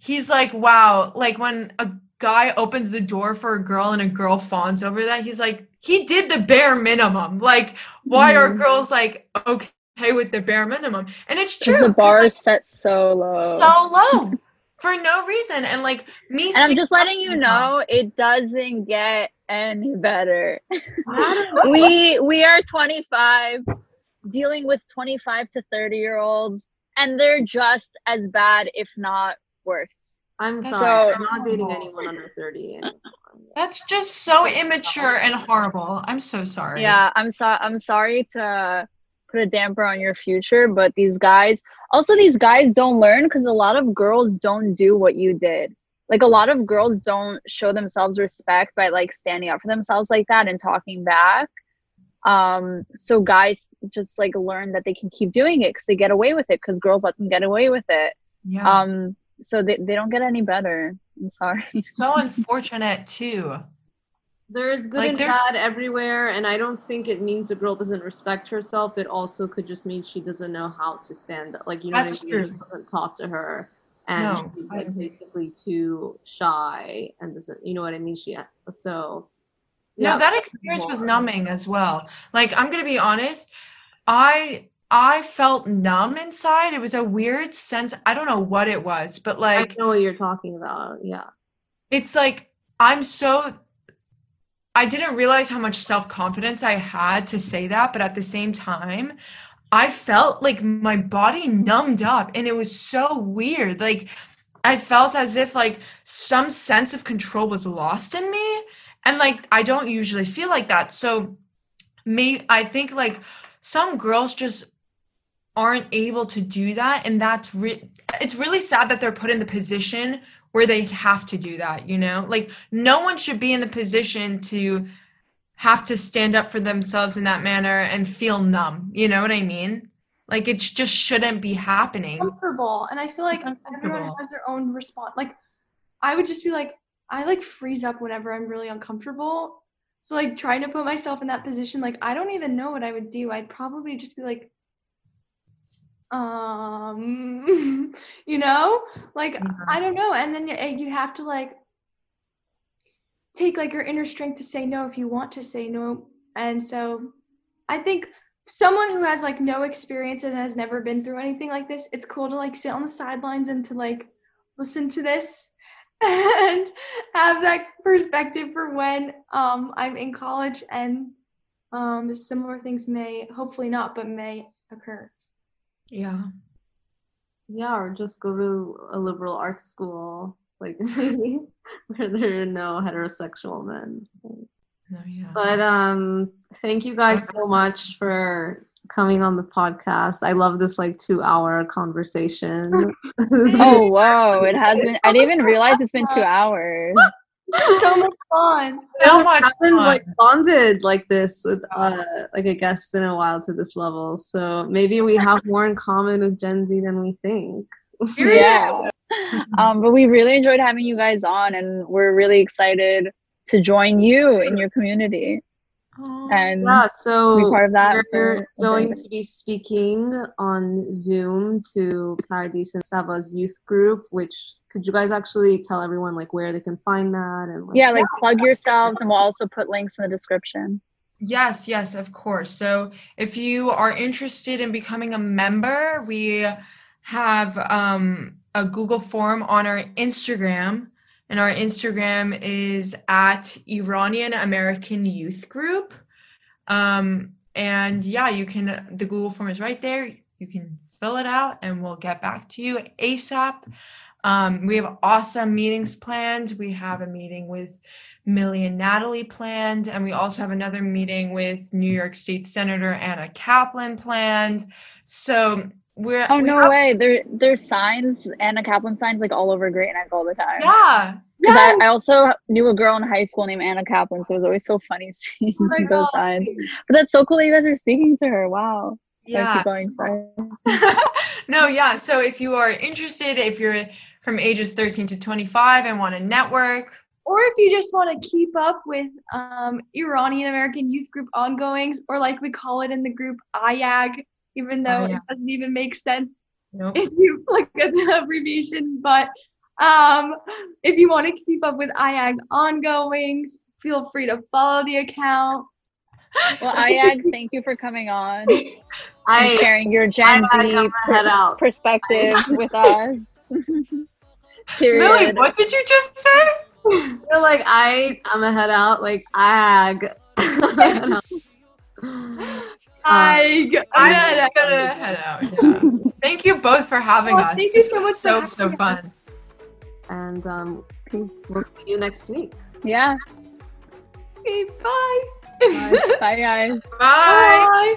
he's like, wow, like when a guy opens the door for a girl and a girl fawns over that, he's like, he did the bare minimum. Like, why are Mhm. girls like okay with the bare minimum? And it's true. The bar like, is set so low. so low for no reason. And like me, and I'm just letting you know it doesn't get any better. we we are 25 dealing with 25 to 30 year olds and they're just as bad if not worse. I'm That's sorry. so I'm not dating anyone under 30. anymore. That's just so immature and horrible. I'm so sorry. Yeah, I'm sorry I'm sorry to put a damper on your future, but these guys also these guys don't learn because a lot of girls don't do what you did. Like a lot of girls don't show themselves respect by like standing up for themselves like that and talking back. Um, so guys just like learn that they can keep doing it because they get away with it because girls let them get away with it. Yeah. Um, so they, they don't get any better. I'm sorry. so unfortunate too. There's good Like, and there's- bad everywhere, and I don't think it means a girl doesn't respect herself. It also could just mean she doesn't know how to stand up. Like, you know That's what I mean? true. Just doesn't talk to her, and No, she's like basically too shy and doesn't, you know what I mean? She so. No, that experience was numbing as well. Like I'm gonna be honest, I I felt numb inside. It was a weird sense. I don't know what it was, but like I know what you're talking about. Yeah. it's like I'm so I didn't realize how much self-confidence I had to say that, but at the same time, I felt like my body numbed up and it was so weird. Like I felt as if like some sense of control was lost in me and like I don't usually feel like that. So me I think like some girls just aren't able to do that and that's re- it's really sad that they're put in the position where they have to do that, you know? Like no one should be in the position to have to stand up for themselves in that manner and feel numb. You know what I mean? Like it just shouldn't be happening. Comfortable, and I feel like everyone has their own response. Like, I would just be like, I like freeze up whenever I'm really uncomfortable. So like trying to put myself in that position, like I don't even know what I would do. I'd probably just be like, um, you know, like Yeah. I don't know. And then you, you have to like take like your inner strength to say no if you want to say no. And so I think someone who has like no experience and has never been through anything like this, it's cool to like sit on the sidelines and to like listen to this and have that perspective for when um I'm in college and um similar things may hopefully not but may occur. Yeah. Yeah, or just go to a liberal arts school, like where there are no heterosexual men. No, yeah. But um, thank you guys so much for coming on the podcast. I love this like two-hour conversation. Oh wow, it has been I didn't even realize it's been two hours. so much fun. so much fun. like bonded like this with uh like a guest in a while to this level. So maybe we have more in common with Gen Z than we think. Yeah. Um, but we really enjoyed having you guys on and we're really excited to join you in your community Aw. And Yeah, to be so part of that. we're for- going to be speaking on Zoom to Pardis and Saba's youth group, which could you guys actually tell everyone like where they can find that and like, yeah, like plug yourselves and we'll also put links in the description. Yes, yes, of course. So if you are interested in becoming a member, we have um, a Google form on our Instagram, and our Instagram is at Iranian American Youth Group. Um, and yeah, you can, the Google form is right there. You can fill it out, and we'll get back to you ASAP. Um, we have awesome meetings planned. We have a meeting with Millie and Natalie planned, and we also have another meeting with New York State Senator Anna Kaplan planned. So we're Oh we no have- way. There there's signs, Anna Kaplan signs like all over Great Neck all the time. yeah, 'Cause I, I also knew a girl in high school named Anna Kaplan, so it was always so funny seeing Oh those God. signs. But that's so cool that you guys are speaking to her. Wow. Sorry, yeah. keep going. Sorry. no, yeah. So if you are interested, if you're from ages 13 to 25 and want to network, Or if you just want to keep up with um, Iranian American Youth Group ongoings, or like we call it in the group, IAG, even though IAG. it doesn't even make sense nope. if you look at the abbreviation. But Um, if you want to keep up with IAG ongoings, feel free to follow the account. Well, IAG, thank you for coming on and I sharing your Gen I Z gotta out. perspective with us. Millie, Period. what did you just say? feel like I I'm a head out. Like ag. IAG. I'm I'm gonna head out. yeah. Thank you both for having Oh, us. thank you so much for So having so us. fun. and um, we'll see you next week. Yeah. Okay, bye. Bye, guys. Bye. Bye.